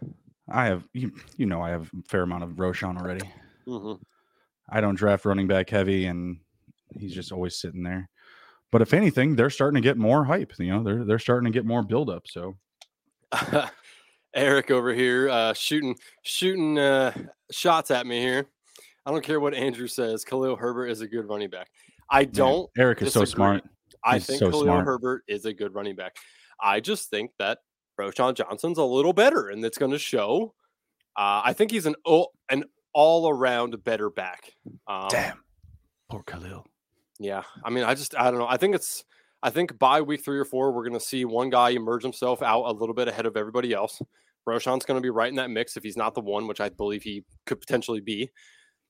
I have you, you know I have a fair amount of Roschon already. Mm-hmm. I don't draft running back heavy, and he's just always sitting there. But if anything, they're starting to get more hype. You know, they're they're starting to get more build up. So *laughs* Eric over here uh, shooting shooting uh, shots at me here. I don't care what Andrew says. Khalil Herbert is a good running back. I don't. Eric is disagree. so smart. He's I think so Khalil smart. Herbert is a good running back. I just think that Roschon Johnson's a little better, and it's going to show. Uh, I think he's an an all around better back. Um, Damn, poor Khalil. Yeah, I mean, I just I don't know. I think it's I think by week three or four, we're going to see one guy emerge himself out a little bit ahead of everybody else. Roschon's going to be right in that mix if he's not the one, which I believe he could potentially be.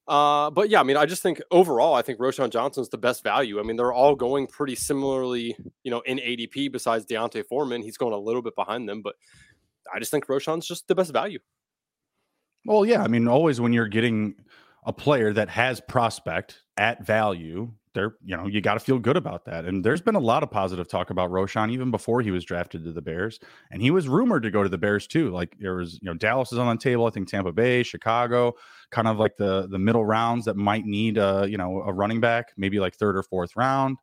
Uh, but yeah, I mean, I just think overall, I think Roschon Johnson's the best value. I mean, they're all going pretty similarly, you know, in ADP besides D'Onta Foreman. He's going a little bit behind them, but I just think Roschon's just the best value. Well, yeah. I mean, always when you're getting a player that has prospect at value, there, you know, you got to feel good about that. And there's been a lot of positive talk about Roschon even before he was drafted to the Bears, and he was rumored to go to the Bears too. Like there was, you know, Dallas is on the table. I think Tampa Bay, Chicago, kind of like the the middle rounds that might need a you know a running back, maybe like third or fourth round.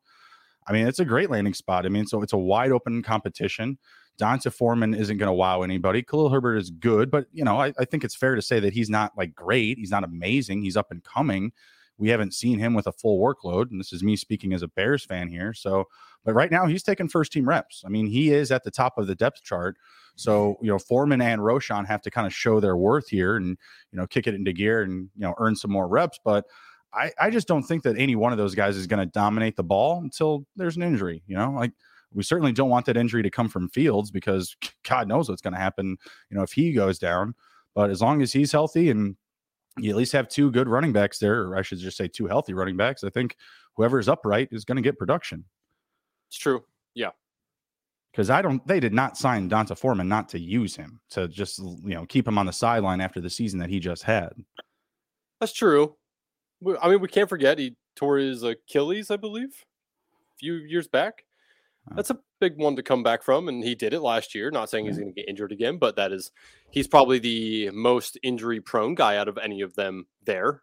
I mean, it's a great landing spot. I mean, so it's a wide open competition. D'Onta Foreman isn't going to wow anybody. Khalil Herbert is good, but you know, I, I think it's fair to say that he's not like great. He's not amazing. He's up and coming we haven't seen him with a full workload. And this is me speaking as a Bears fan here. So, but right now he's taking first team reps. I mean, he is at the top of the depth chart. So, mm-hmm. you know, Foreman and Roschon have to kind of show their worth here and, you know, kick it into gear and, you know, earn some more reps. But I, I just don't think that any one of those guys is going to dominate the ball until there's an injury, you know, like we certainly don't want that injury to come from Fields because *laughs* God knows what's going to happen, you know, if he goes down. But as long as he's healthy and you at least have two good running backs there, or I should just say two healthy running backs. I think whoever's upright is going to get production. It's true. Yeah. Because I don't, they did not sign D'Onta Foreman not to use him, to just, you know, keep him on the sideline after the season that he just had. That's true. I mean, we can't forget he tore his Achilles, I believe. A few years back. Uh, That's a big one to come back from, and he did it last year. Not saying he's going to get injured again, but that is he's probably the most injury prone guy out of any of them there.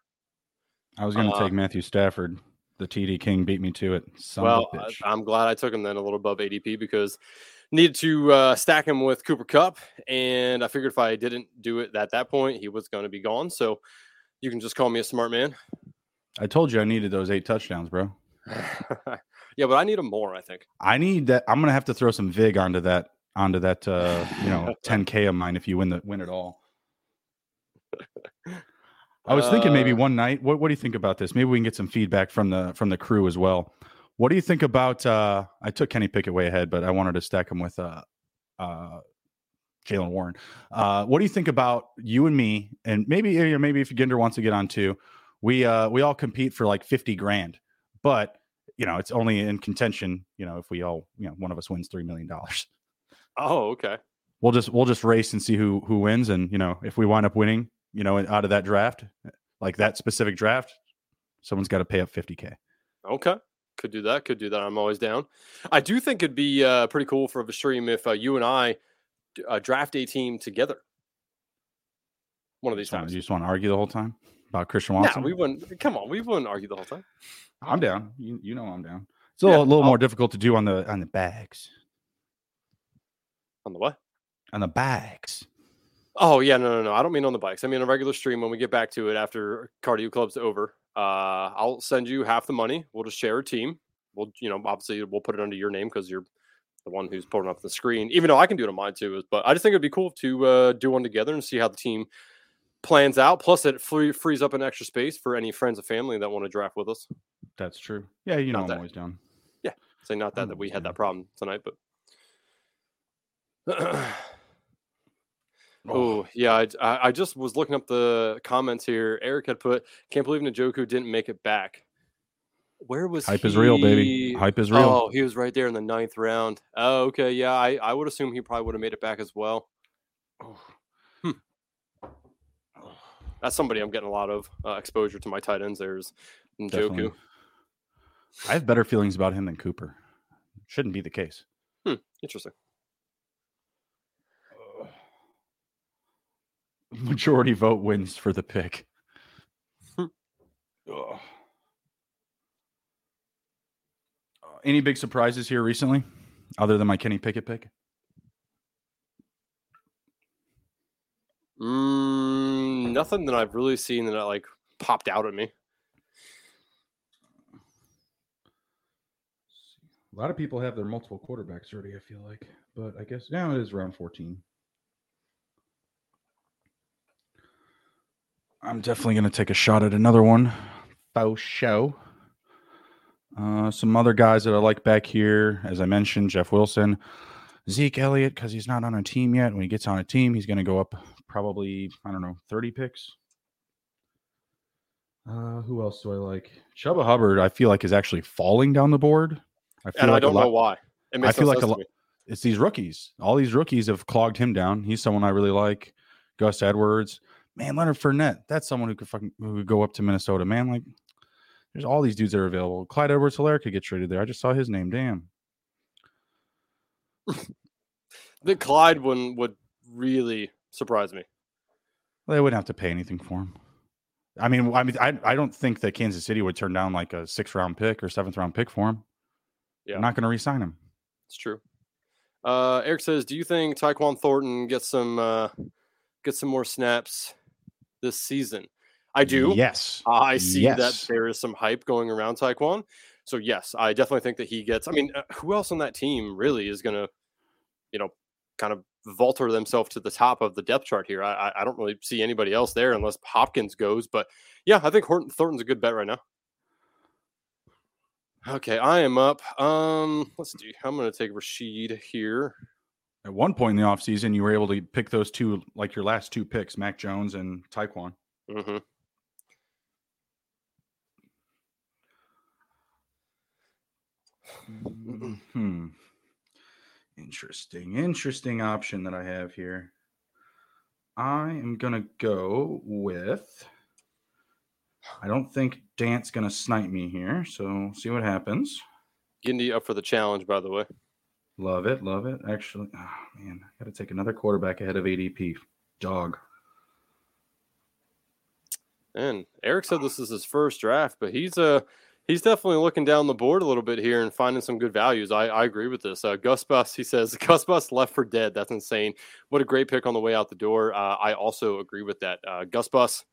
I was going to uh, take Matthew Stafford. The TD King beat me to it. Son well, I'm glad I took him then a little above ADP because needed to uh, stack him with Cooper Kupp, and I figured if I didn't do it at that point, he was going to be gone. So you can just call me a smart man. I told you I needed those eight touchdowns, bro. *laughs* yeah, but I need them more. I think I need that. I'm gonna have to throw some vig onto that onto that uh, you know *laughs* 10k of mine if you win the win it all. *laughs* I was thinking maybe uh one night. What What do you think about this? Maybe we can get some feedback from the from the crew as well. What do you think about? uh I took Kenny Pickett way ahead, but I wanted to stack him with uh, uh Jaylen Warren. Uh, what do you think about you and me? And maybe you know, maybe if Ginder wants to get on too, we uh we all compete for like fifty grand, but you know it's only in contention. You know if we all you know one of us wins three million dollars. Oh, okay. We'll just we'll just race and see who who wins, and you know if we wind up winning, you know, out of that draft, like that specific draft, someone's got to pay up 50K. Okay. Could do that. Could do that. I'm always down. I do think it'd be uh, pretty cool for a stream if uh, you and I uh, draft a team together. One of these times. You just want to argue the whole time about Christian Watson? No, we wouldn't. Come on, we wouldn't argue the whole time. I'm down. You, you know I'm down. It's a little, a little more difficult to do on the on the bags. On the what? On the bags. Oh yeah, no, no, no. I don't mean on the bikes. I mean a regular stream when we get back to it after cardio club's over. Uh, I'll send you half the money. We'll just share a team. We'll, you know, obviously we'll put it under your name because you're the one who's putting up the screen. Even though I can do it on mine too, but I just think it'd be cool to uh, do one together and see how the team plans out. Plus, it free, frees up an extra space for any friends and family that want to draft with us. That's true. Yeah, you know, not I'm that. always down. Yeah, say not that that oh, we had that problem tonight, but. Oh yeah, I, I just was looking up the comments here. Eric had put, "Can't believe Njoku didn't make it back." Where was hype he? is real, baby. Hype is real. Oh, he was right there in the ninth round. Oh, okay, yeah, I, I would assume he probably would have made it back as well. Oh. Hmm. That's somebody I'm getting a lot of uh, exposure to my tight ends. There's Njoku. Definitely. I have better feelings about him than Cooper. Shouldn't be the case. Hmm. Interesting. *sighs* majority vote wins for the pick. Any big surprises here recently, other than my Kenny Pickett pick? Mm, nothing that I've really seen that like popped out at me. A lot of people have their multiple quarterbacks already. I feel like, but I guess now it is round fourteen. I'm definitely going to take a shot at another one. Faux show. Uh, some other guys that I like back here, as I mentioned, Jeff Wilson, Zeke Elliott, because he's not on a team yet. When he gets on a team, he's going to go up probably, I don't know, 30 picks. Uh, who else do I like? Chuba Hubbard, I feel like is actually falling down the board. I feel and like I don't lot, know why. I feel like a lot. It's these rookies. All these rookies have clogged him down. He's someone I really like. Gus Edwards man, Leonard Fournette, that's someone who could fucking who could go up to Minnesota, man. Like, there's all these dudes that are available. Clyde Edwards Helaire could get traded there. I just saw his name. Damn. *laughs* the Clyde one would really surprise me. Well, they wouldn't have to pay anything for him. I mean, I mean, I, I don't think that Kansas City would turn down like a sixth round pick or seventh round pick for him. Yeah, I'm not going to re-sign him. It's true. Uh, Eric says, "Do you think Tyquan Thornton gets some uh, get some more snaps this season. I do. Yes. I see yes. that there is some hype going around Tyquan. So yes, I definitely think that he gets. I mean, uh, who else on that team really is going to, you know, kind of vaulter themselves to the top of the depth chart here? I, I don't really see anybody else there unless Hopkins goes. But yeah, I think Horton Thornton's a good bet right now. Okay, I am up. Um, let's see. I'm going to take Rashid here. At one point in the offseason, you were able to pick those two, like your last two picks, Mac Jones and Tyquan. Mm-hmm. Hmm. Interesting. Interesting option that I have here. I am going to go with. I don't think Dant's going to snipe me here. So see what happens. Gindy up for the challenge, by the way. Love it, love it. Actually, oh man, I got to take another quarterback ahead of ADP. Dog. And Eric said this is his first draft, but he's a uh, he's definitely looking down the board a little bit here and finding some good values. I, I agree with this. Uh, Gus Bus, he says *laughs* Gus Bus left for dead. That's insane. What a great pick on the way out the door. Uh, I also agree with that. Uh, Gus Bus,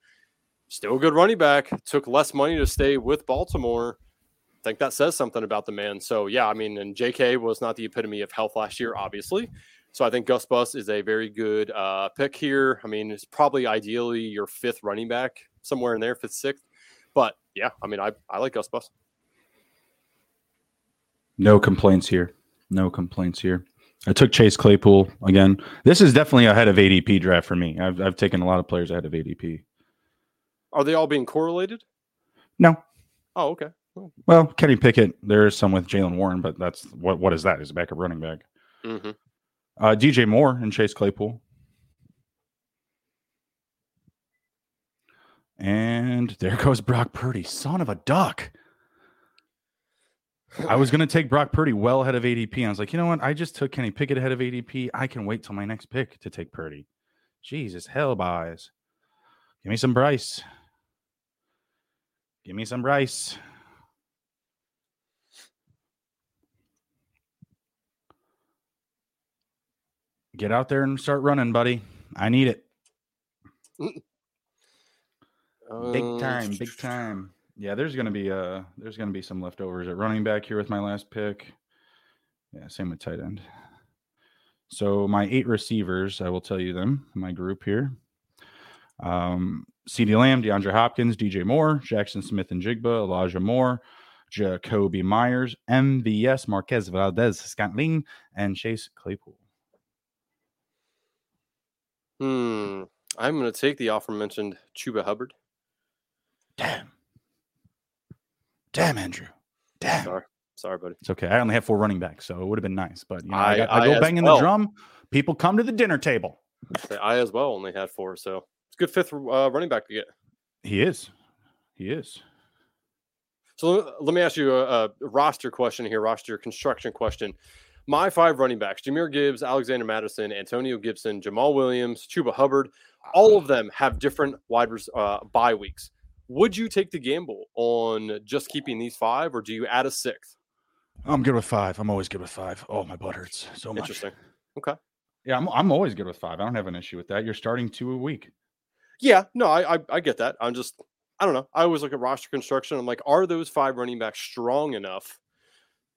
still a good running back. Took less money to stay with Baltimore. I think that says something about the man. So yeah, I mean, and J.K. was not the epitome of health last year, obviously. So I think Gus Bus is a very good uh, pick here. I mean, it's probably ideally your fifth running back, somewhere in there, fifth, sixth. But yeah, I mean, I, I like Gus Bus. No complaints here. No complaints here. I took Chase Claypool again. This is definitely ahead of ADP draft for me. I've, I've taken a lot of players ahead of ADP. Are they all being correlated? No. Oh, okay. Well, Kenny Pickett, there is some with Jaylen Warren, but that's what what is that? Is a backup running back. Mm-hmm. Uh, DJ Moore and Chase Claypool. And there goes Brock Purdy, son of a duck. I was going to take Brock Purdy well ahead of ADP. I was like, you know what? I just took Kenny Pickett ahead of ADP. I can wait till my next pick to take Purdy. Jesus, hell buys. Give me some Bryce. Give me some Bryce. Get out there and start running, buddy. I need it. Mm. Big uh, time, big *laughs* time. Yeah, there's gonna be uh there's gonna be some leftovers at running back here with my last pick. Yeah, same with tight end. So my eight receivers, I will tell you them, my group here. Um, CeeDee Lamb, DeAndre Hopkins, DJ Moore, Jaxon Smith-Njigba, Elijah Moore, Jakobi Meyers, MVS, Marquez Valdes-Scantling, and Chase Claypool. Hmm. I'm going to take the offer mentioned Chuba Hubbard. Damn. Damn, Andrew. Damn. Sorry. Sorry, buddy. It's okay. I only have four running backs, so it would have been nice. But you know, I, I, got, I, I go banging well. the drum. People come to the dinner table. I as well only had four, so it's good fifth uh, running back to get. He is. He is. So let me ask you a, a roster question here, roster construction question. My five running backs Jahmyr Gibbs, Alexander Mattison, Antonio Gibson, Jamal Williams, Chuba Hubbard, all of them have different wide uh, bye weeks. Would you take the gamble on just keeping these five, or do you add a sixth? I'm good with five. I'm always good with five. Oh, my butt hurts so much. Interesting. Okay. Yeah, I'm, I'm always good with five. I don't have an issue with that. You're starting two a week. Yeah, no, I, I, I get that. I'm just I don't know. I always look at roster construction. I'm like, are those five running backs strong enough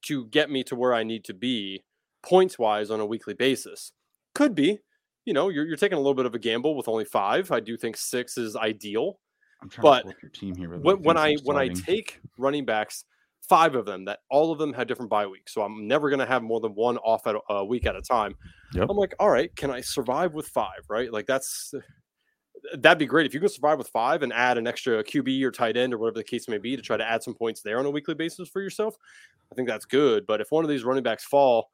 to get me to where I need to be points wise on a weekly basis. Could be, you know, you're, you're taking a little bit of a gamble with only five. I do think six is ideal. I'm trying but to look your team here. When, when I when I take running backs, five of them that all of them had different bye weeks, so I'm never going to have more than one off at a, a week at a time. Yep. I'm like, all right, can I survive with five? Right, like that's that'd be great if you can survive with five and add an extra QB or tight end or whatever the case may be to try to add some points there on a weekly basis for yourself. I think that's good. But if one of these running backs fall,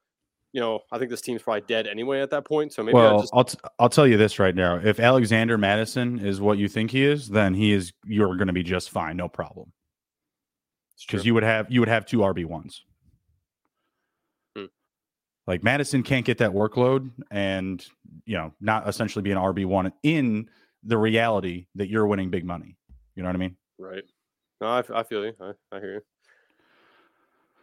you know, I think this team's probably dead anyway at that point. So maybe well, just... I'll t- I'll tell you this right now: if Alexander Mattison is what you think he is, then he is. You're going to be just fine, no problem. Because you would have you would have two RB ones. Hmm. Like Mattison can't get that workload, and you know, not essentially be an RB one in the reality that you're winning big money. You know what I mean? Right. No, I, I feel you. I, I hear you.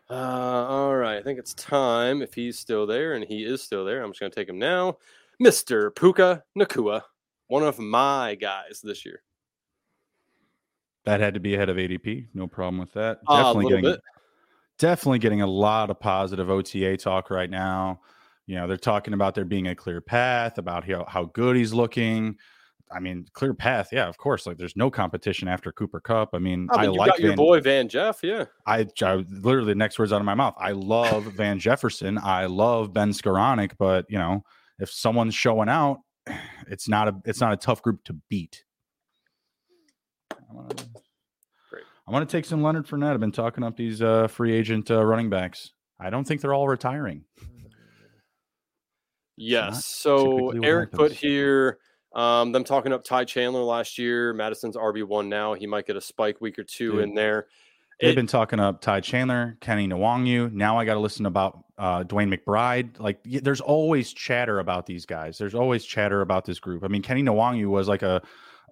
Uh, all right. I think it's time if he's still there, and he is still there. I'm just going to take him now. Mr. Puka Nacua, one of my guys this year. That had to be ahead of ADP. No problem with that. Uh, definitely getting bit. definitely getting a lot of positive OTA talk right now. You know, they're talking about there being a clear path, about how, how good he's looking. I mean, clear path. Yeah, of course. Like, there's no competition after Cooper Kupp. I mean, I, mean, I like your boy Van Jeff. Yeah, I, I literally the next words out of my mouth. I love Van Jefferson. I love Ben Skowronek. But you know, if someone's showing out, *sighs* it's not a it's not a tough group to beat. Great. I want to take some Leonard Fournette. I've been talking up these uh, free agent uh, running backs. I don't think they're all retiring. Yes. So Eric put here um, them talking up Ty Chandler last year. Mattison's RB one now. He might get a spike week or two Dude. in there. They've it, been talking up Ty Chandler, Kenny Nwangwu. Now I got to listen about uh, DeWayne McBride. Like, there's always chatter about these guys. There's always chatter about this group. I mean, Kenny Nwangwu was like a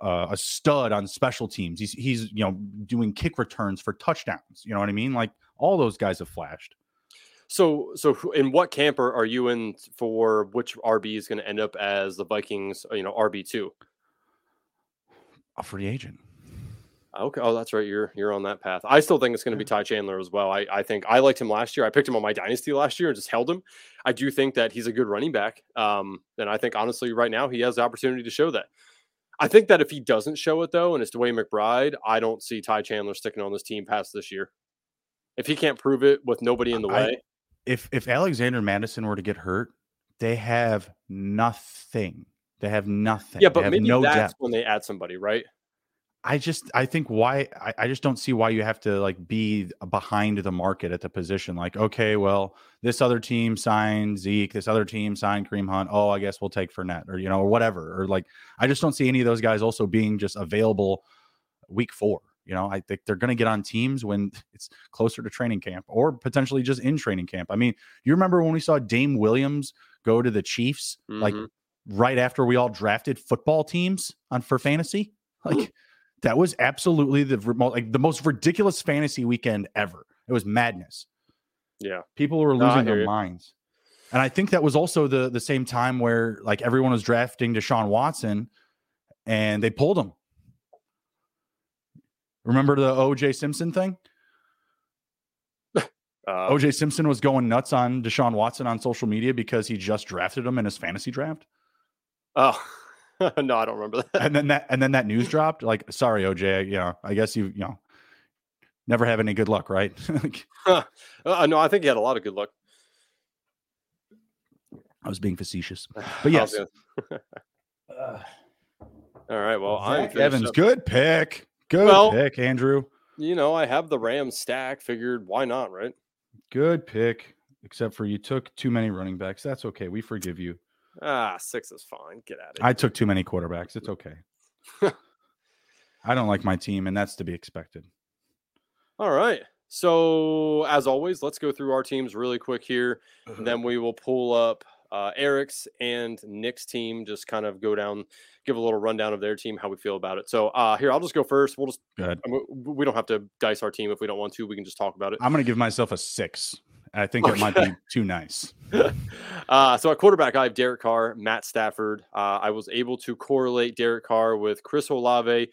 uh, a stud on special teams. He's he's you know doing kick returns for touchdowns. You know what I mean? Like all those guys have flashed. So so in what camper are you in for? Which RB is going to end up as the Vikings? You know RB two. A free agent. Okay. Oh, that's right. You're you're on that path. I still think it's going to be Ty Chandler as well. I, I think I liked him last year. I picked him on my dynasty last year and just held him. I do think that he's a good running back. Um, and I think honestly, right now he has the opportunity to show that. I think that if he doesn't show it though, and it's DeWayne McBride, I don't see Ty Chandler sticking on this team past this year. If he can't prove it with nobody in the I, way, if if Alexander Mattison were to get hurt, they have nothing. They have nothing. Yeah, but maybe no that's depth. when they add somebody, right? I just I think why I, I, just don't see why you have to like be behind the market at the position. Like, okay, well, this other team signed Zeke, this other team signed Kareem Hunt. Oh, I guess we'll take Fournette or you know, or whatever. Or like I just don't see any of those guys also being just available week four. You know, I think they're gonna get on teams when it's closer to training camp or potentially just in training camp. I mean, you remember when we saw Dame Williams go to the Chiefs, mm-hmm. like right after we all drafted football teams on for fantasy? Like that was absolutely the like the most ridiculous fantasy weekend ever. It was madness. Yeah, people were losing no, their you. minds, and I think that was also the the same time where like everyone was drafting Deshaun Watson, and they pulled him. Remember the OJ Simpson thing? *laughs* Uh, OJ Simpson was going nuts on Deshaun Watson on social media because he just drafted him in his fantasy draft. Oh. *laughs* no, I don't remember that. And then that and then that news dropped. Like, sorry, OJ. You know, I guess you you know never have any good luck, right? *laughs* uh, no, I think he had a lot of good luck. I was being facetious, *sighs* but yes. uh, All right. Well, Zach I'm Evans, up. good pick. Good well, pick, Andrew. You know, I have the Rams stack. Figured why not, right? Good pick. Except for you took too many running backs. That's okay. We forgive you. Ah, six is fine. Get out of here. I took too many quarterbacks. It's okay. *laughs* I don't like my team, and that's to be expected. All right. So, as always, let's go through our teams really quick here. Uh-huh. Then we will pull up uh, Eric's and Nick's team, just kind of go down, give a little rundown of their team, how we feel about it. So, uh, here, I'll just go first. We'll just, go ahead. we don't have to dice our team if we don't want to. We can just talk about it. I'm going to give myself a six. I think okay. it might be too nice. *laughs* uh, so at quarterback, I have Derek Carr, Matt Stafford. Uh, I was able to correlate Derek Carr with Chris Olave,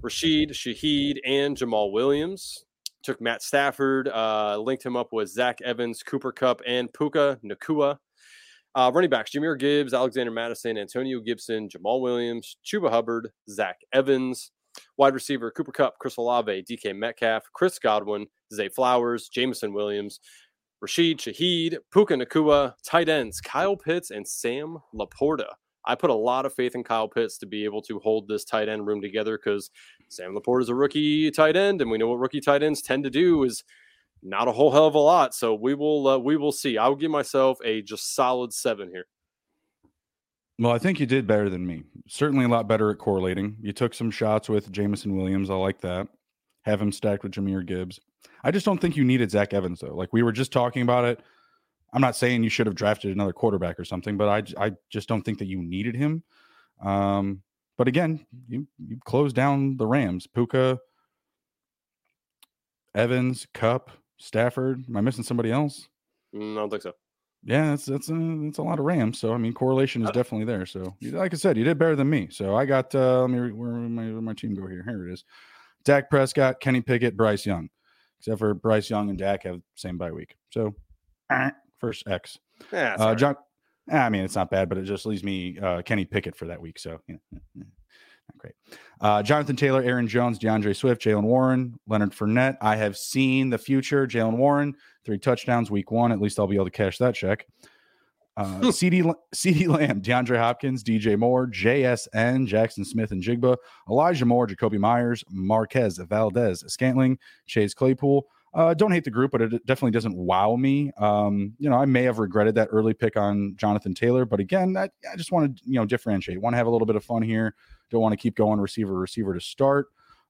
Rashid Shaheed, and Jamal Williams. Took Matt Stafford, uh, linked him up with Zach Evans, Cooper Kupp, and Puka Nacua. Uh, running backs: Jahmyr Gibbs, Alexander Mattison, Antonio Gibson, Jamal Williams, Chuba Hubbard, Zach Evans. Wide receiver: Cooper Kupp, Chris Olave, DK Metcalf, Chris Godwin, Zay Flowers, Jameson Williams, Rashid Shaheed, Puka Nacua. tight ends Kyle Pitts and Sam Laporta. I put a lot of faith in Kyle Pitts to be able to hold this tight end room together because Sam Laporta is a rookie tight end, and we know what rookie tight ends tend to do is not a whole hell of a lot. So we will uh, we will see. I will give myself a just solid seven here. Well, I think you did better than me. Certainly a lot better at correlating. You took some shots with Jameson Williams. I like that. Have him stacked with Jahmyr Gibbs. I just don't think you needed Zach Evans though. Like we were just talking about it. I'm not saying you should have drafted another quarterback or something, but I I just don't think that you needed him. Um, but again, you you closed down the Rams. Puka, Evans, Kupp, Stafford. Am I missing somebody else? Mm, I don't think so. Yeah, that's that's a that's a lot of Rams. So I mean, correlation is uh definitely there. So like I said, you did better than me. So I got uh, let me where my where my team go here. Here it is. Dak Prescott, Kenny Pickett, Bryce Young except for Bryce Young and Dak have same bye week. So first X. Yeah, uh, John. I mean, it's not bad, but it just leaves me uh, Kenny Pickett for that week. So, you know, not great. Uh, Jonathan Taylor, Aaron Jones, DeAndre Swift, Jaylen Warren, Leonard Fournette. I have seen the future. Jaylen Warren, three touchdowns week one. At least I'll be able to cash that check. Uh, CeeDee CeeDee *laughs* Lamb, DeAndre Hopkins, DJ Moore, JSN, Jaxon Smith-Njigba, Elijah Moore, Jakobi Meyers, Marquez Valdes, Scantling, Chase Claypool. Uh, don't hate the group, but it definitely doesn't wow me. Um, you know, I may have regretted that early pick on Jonathan Taylor, but again, I, I just want to you know differentiate. Want to have a little bit of fun here. Don't want to keep going receiver receiver to start.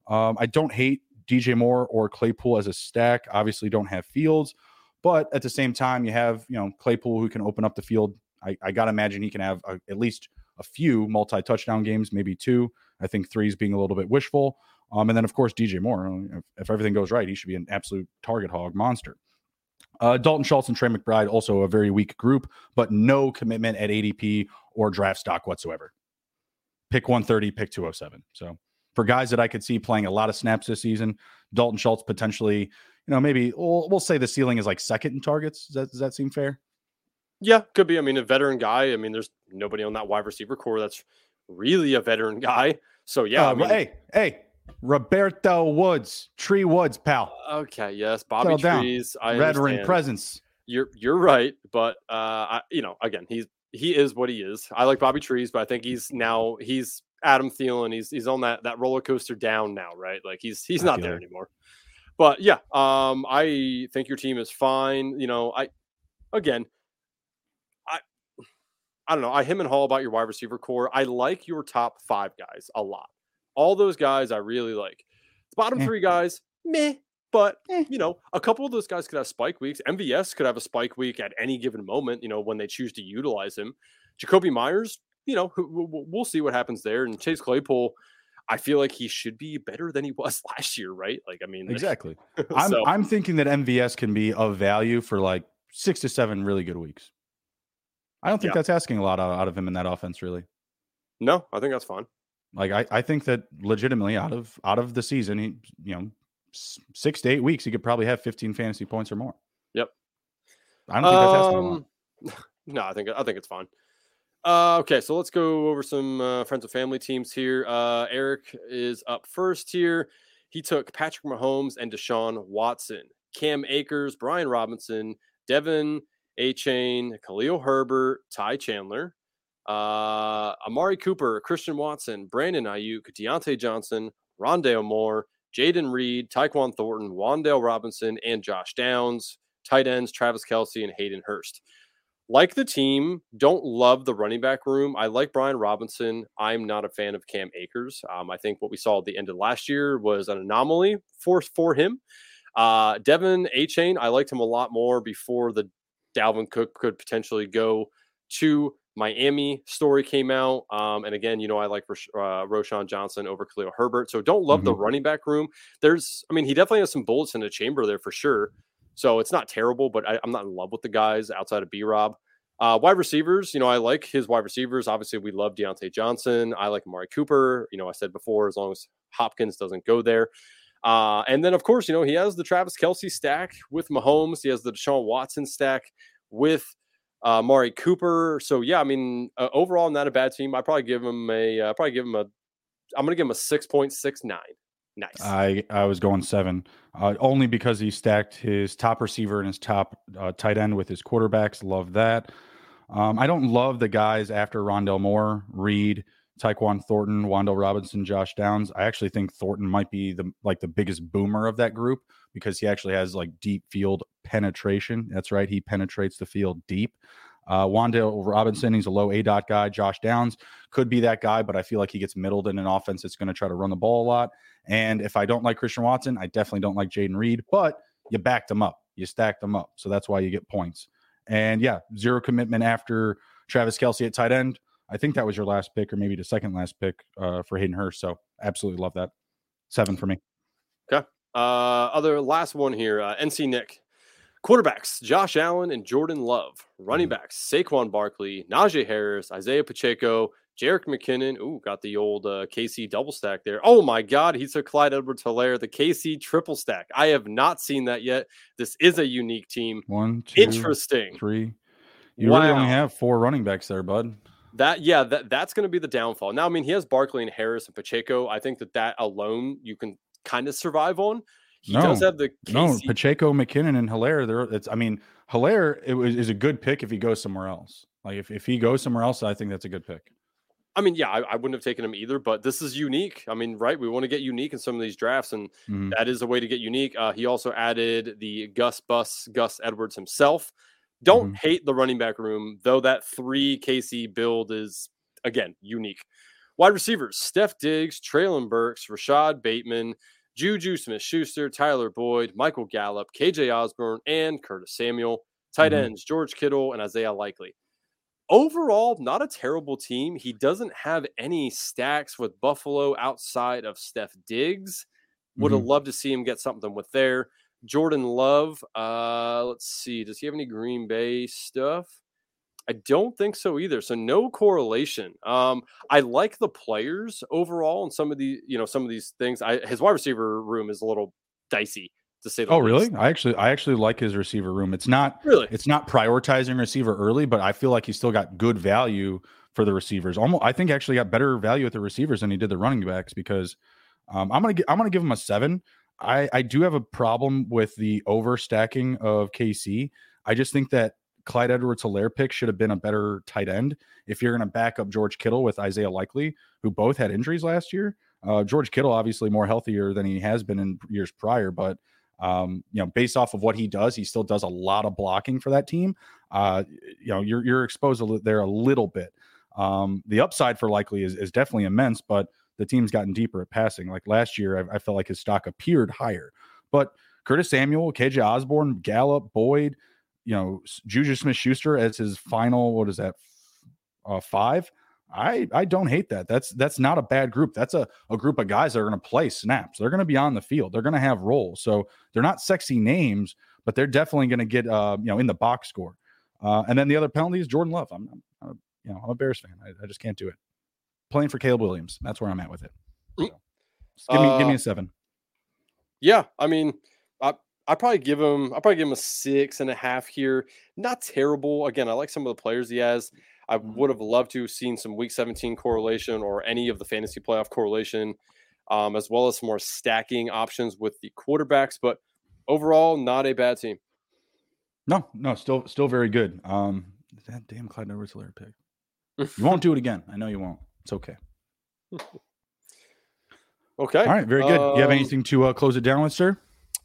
Um, I don't hate DJ Moore or Claypool as a stack. Obviously, don't have Fields, but at the same time, you have you know Claypool who can open up the field. I, I gotta imagine he can have a, at least a few multi touchdown games, maybe two. I think three is being a little bit wishful. Um, and then of course DJ Moore. If, if everything goes right, he should be an absolute target hog monster. Uh, Dalton Schultz and Trey McBride also a very weak group, but no commitment at ADP or draft stock whatsoever. Pick 130, pick 207. So for guys that I could see playing a lot of snaps this season, Dalton Schultz potentially, you know, maybe we'll, we'll say the ceiling is like second in targets. Does that, does that seem fair? Yeah, could be. I mean, a veteran guy. I mean, there's nobody on that wide receiver core that's really a veteran guy. So yeah. Uh, I mean, hey, hey, Roberto Woods, Tree Woods, pal. Okay, yes, Bobby Settle Trees. Down. I veteran presence. You're you're right, but uh, I, you know, again, he's he is what he is. I like Bobby Trees, but I think he's now he's Adam Thielen. He's he's on that that roller coaster down now, right? Like he's he's not there anymore. But yeah, um, I think your team is fine. You know, I again, I I don't know. I him and Hall about your wide receiver core. I like your top five guys a lot. All those guys I really like. The bottom three guys, meh. But eh. you know, a couple of those guys could have spike weeks. MVS could have a spike week at any given moment. You know, when they choose to utilize him. Jakobi Meyers, you know, we'll see what happens there. And Chase Claypool, I feel like he should be better than he *laughs* was last year, right? Like, I mean, exactly. *laughs* I'm. I'm thinking that MVS can be of value for like six to seven really good weeks. I don't think yeah. that's asking a lot out, out of him in that offense, really. No, I think that's fine. Like I, I think that legitimately out of out of the season, he you know six to eight weeks, he could probably have 15 fantasy points or more. Yep. I don't think that's asking um, a lot. Um, *laughs* no, I think I think it's fine. Uh, okay, so let's go over some uh, friends and family teams here. Uh, Eric is up first here. He took Patrick Mahomes and Deshaun Watson, Cam Akers, Brian Robinson, De'Von Achane, Khalil Herbert, Ty Chandler, uh, Amari Cooper, Christian Watson, Brandon Aiyuk, Diontae Johnson, Rondale Moore, Jayden Reed, Tyquan Thornton, Wan'Dale Robinson, and Josh Downs. Tight ends Travis Kelce and Hayden Hurst. Like the team, don't love the running back room. I like Brian Robinson. I'm not a fan of Cam Akers. Um, I think what we saw at the end of last year was an anomaly for for him. Uh, De'Von Achane, I liked him a lot more before the Dalvin Cook could potentially go to Miami story came out. Um, and again, you know, I like uh, Roschon Johnson over Khalil Herbert. So don't love mm-hmm. the running back room. There's, I mean, he definitely has some bullets in the chamber there for sure. So it's not terrible, but I, am not in love with the guys outside of B Rob. Uh, wide receivers, you know, I like his wide receivers. Obviously, we love Diontae Johnson. I like Amari Cooper. You know, I said before, as long as Hopkins doesn't go there. Uh, and then, of course, you know, he has the Travis Kelce stack with Mahomes. He has the Deshaun Watson stack with uh, Mari Cooper. So yeah, I mean, uh, overall, not a bad team. I probably give him a, uh, probably give him a, I'm gonna give him a six point six nine. Nice. I I was going seven, uh, only because he stacked his top receiver and his top uh, tight end with his quarterbacks. Love that. Um, I don't love the guys after Rondale Moore, Reed, Tyquan Thornton, Wan'Dale Robinson, Josh Downs. I actually think Thornton might be the like the biggest boomer of that group because he actually has like deep field penetration. That's right, he penetrates the field deep. Uh, Wan'Dale Robinson, he's a low A dot guy. Josh Downs could be that guy, but I feel like he gets middled in an offense that's going to try to run the ball a lot. And if I don't like Christian Watson, I definitely don't like Jayden Reed, but you backed them up, you stacked them up. So that's why you get points. And yeah, zero commitment after Travis Kelce at tight end. I think that was your last pick, or maybe the second last pick uh, for Hayden Hurst. So absolutely love that. Seven for me. Okay. Uh, other last one here. Uh, NC Nick. Quarterbacks: Josh Allen and Jordan Love. Running mm-hmm. backs: Saquon Barkley, Najee Harris, Isaiah Pacheco, Jerick McKinnon. Ooh, got the old uh, KC double stack there. Oh my God, he took Clyde Edwards Helaire, the KC triple stack. I have not seen that yet. This is a unique team. One, two, interesting. Three. You wow. really only have four running backs there, bud. That yeah, that that's going to be the downfall. Now, I mean, he has Barkley and Harris and Pacheco. I think that that alone you can kind of survive on. He no, does have the no Pacheco, McKinnon, and Helaire. There, it's. I mean, Helaire it was, is a good pick if he goes somewhere else. Like if, if he goes somewhere else, I think that's a good pick. I mean, yeah, I, I, wouldn't have taken him either, but this is unique. I mean, right? We want to get unique in some of these drafts, and mm-hmm. that is a way to get unique. Uh, he also added the Gus Bus, Gus Edwards himself. Don't mm-hmm. hate the running back room, though that three KC build is, again, unique. Wide receivers Steph Diggs, Treylon Burks, Rashod Bateman, Juju Smith Schuster, Tyler Boyd, Michael Gallup, KJ Osborn, and Curtis Samuel. Tight mm-hmm. ends George Kittle and Isaiah Likely. Overall, not a terrible team. He doesn't have any stacks with Buffalo outside of Steph Diggs. Would have mm-hmm. loved to see him get something with there. Jordan Love, uh, let's see, does he have any Green Bay stuff? I don't think so either. So no correlation. Um, I like the players overall, and some of the you know some of these things. I his wide receiver room is a little dicey to say. oh, least. Oh, really? I actually I actually like his receiver room. It's not really it's not prioritizing receiver early, but I feel like he's still got good value for the receivers. Almost, I think actually got better value at the receivers than he did the running backs because um, I'm gonna I'm gonna give him a seven. I I do have a problem with the overstacking of KC. I just think that Clyde Edwards Helaire pick should have been a better tight end. If you're going to back up George Kittle with Isaiah Likely, who both had injuries last year, uh, George Kittle obviously more healthier than he has been in years prior, but um, you know, based off of what he does, he still does a lot of blocking for that team. Uh, you know, you're you're exposed there a little bit. Um, the upside for Likely is, is definitely immense, but the team's gotten deeper at passing. Like last year, I, I felt like his stock appeared higher, but Curtis Samuel, KJ Osborn, Gallup, Boyd, you know Juju Smith Schuster as his final what is that uh, five. I I don't hate that. That's that's not a bad group. That's a, a group of guys that are going to play snaps. They're going to be on the field. They're going to have roles. So they're not sexy names, but they're definitely going to get uh you know in the box score. Uh, and then the other penalty is Jordan Love. I'm, I'm you know I'm a Bears fan. I, I, just can't do it. Playing for Caleb Williams. That's where I'm at with it. So, give me uh, give me a seven. Yeah, I mean, I probably give him. I probably give him a six and a half here. Not terrible. Again, I like some of the players he has. I mm-hmm. would have loved to have seen some Week 17 correlation or any of the fantasy playoff correlation, um, as well as some more stacking options with the quarterbacks. But overall, not a bad team. No, no, still, still very good. Um, that damn Clyde Edwards Helaire pick. You won't do it again. I know you won't. It's okay. *laughs* okay. All right. Very good. Um, you have um, anything to uh, close it down with, sir?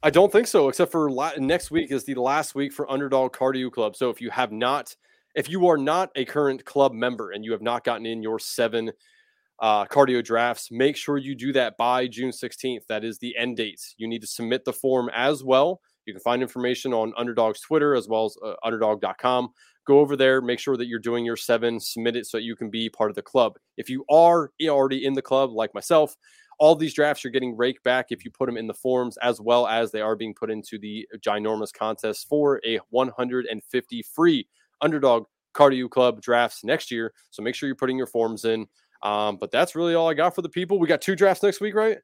I don't think so, except for la- next week is the last week for Underdog Cardio Club. So if you have not, if you are not a current club member and you have not gotten in your seven uh, cardio drafts, make sure you do that by June 16th. That is the end date. You need to submit the form as well. You can find information on Underdog's Twitter as well as uh, underdog.com. Go over there, make sure that you're doing your seven, submit it so that you can be part of the club. If you are already in the club, like myself, all these drafts you're getting raked back if you put them in the forms, as well as they are being put into the ginormous contest for a 150 free underdog cardio club drafts next year. So make sure you're putting your forms in. Um, but that's really all I got for the people. We got two drafts next week, right?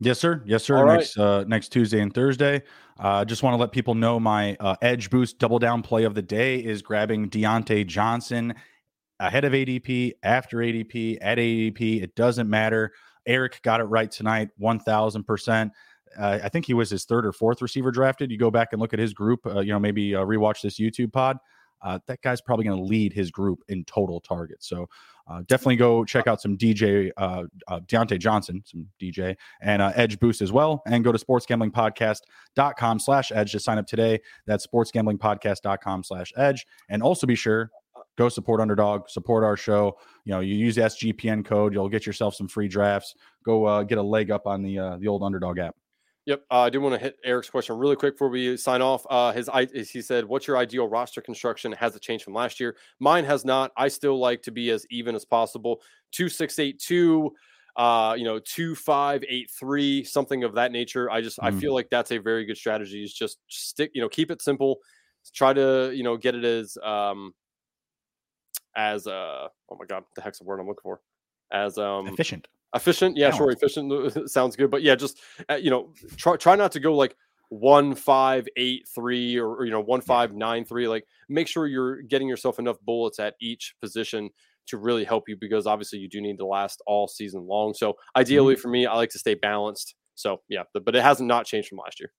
Yes, sir. Yes, sir. All next right. uh, next Tuesday and Thursday. I uh, just want to let people know my uh, edge boost double down play of the day is grabbing Diontae Johnson ahead of ADP, after ADP, at ADP. It doesn't matter. Eric got it right tonight, 1000%. Uh, I think he was his third or fourth receiver drafted. You go back and look at his group, uh, you know, maybe uh, rewatch this YouTube pod. Uh, that guy's probably going to lead his group in total targets. So uh, definitely go check out some DJ, uh, uh, Diontae Johnson, some DJ, and Edge Boost as well. And go to sportsgamblingpodcast.com slash edge to sign up today. That's sportsgamblingpodcast.com slash edge. And also be sure go support underdog support our show you know you use sgpn code you'll get yourself some free drafts go uh, get a leg up on the uh, the old underdog app Yep, uh, I do want to hit Eric's question really quick before we sign off. Uh, his he said, "What's your ideal roster construction? Has it changed from last year? Mine has not. I still like to be as even as possible. Two six eight two, uh, you know, two five eight three, something of that nature. I just mm. I feel like that's a very good strategy. Is just stick, you know, keep it simple. Try to you know get it as um as uh oh my god, the heck's the word I'm looking for? As um efficient. Efficient, yeah, sure. Efficient *laughs* sounds good, but yeah, just uh, you know, try try not to go like one five eight three or, or you know one five nine three. Like, make sure you're getting yourself enough bullets at each position to really help you because obviously you do need to last all season long. So ideally mm-hmm. for me, I like to stay balanced. So yeah, but, but it hasn't not changed from last year.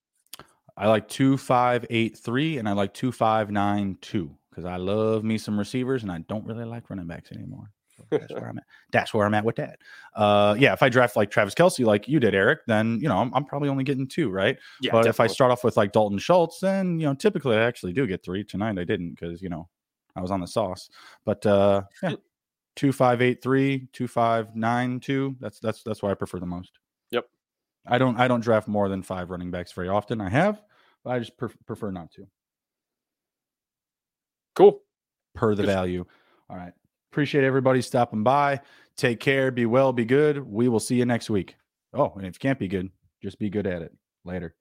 I like two five eight three and I like two five nine two because I love me some receivers and I don't really like running backs anymore. So that's where *laughs* I'm at. That's where I'm at with that. Uh, yeah, if I draft like Travis Kelce, like you did, Eric, then you know I'm, I'm probably only getting two, right? Yeah. But definitely. if I start off with like Dalton Schultz, then you know typically I actually do get three. Tonight I didn't because you know I was on the sauce. But uh, yeah, two five eight three, two five nine two. That's that's that's what I prefer the most. Yep. I don't I don't draft more than five running backs very often. I have, but I just prefer not to. Cool. Per the good. value. All right. Appreciate everybody stopping by. Take care. Be well. Be good. We will see you next week. Oh, and if you can't be good, just be good at it. Later.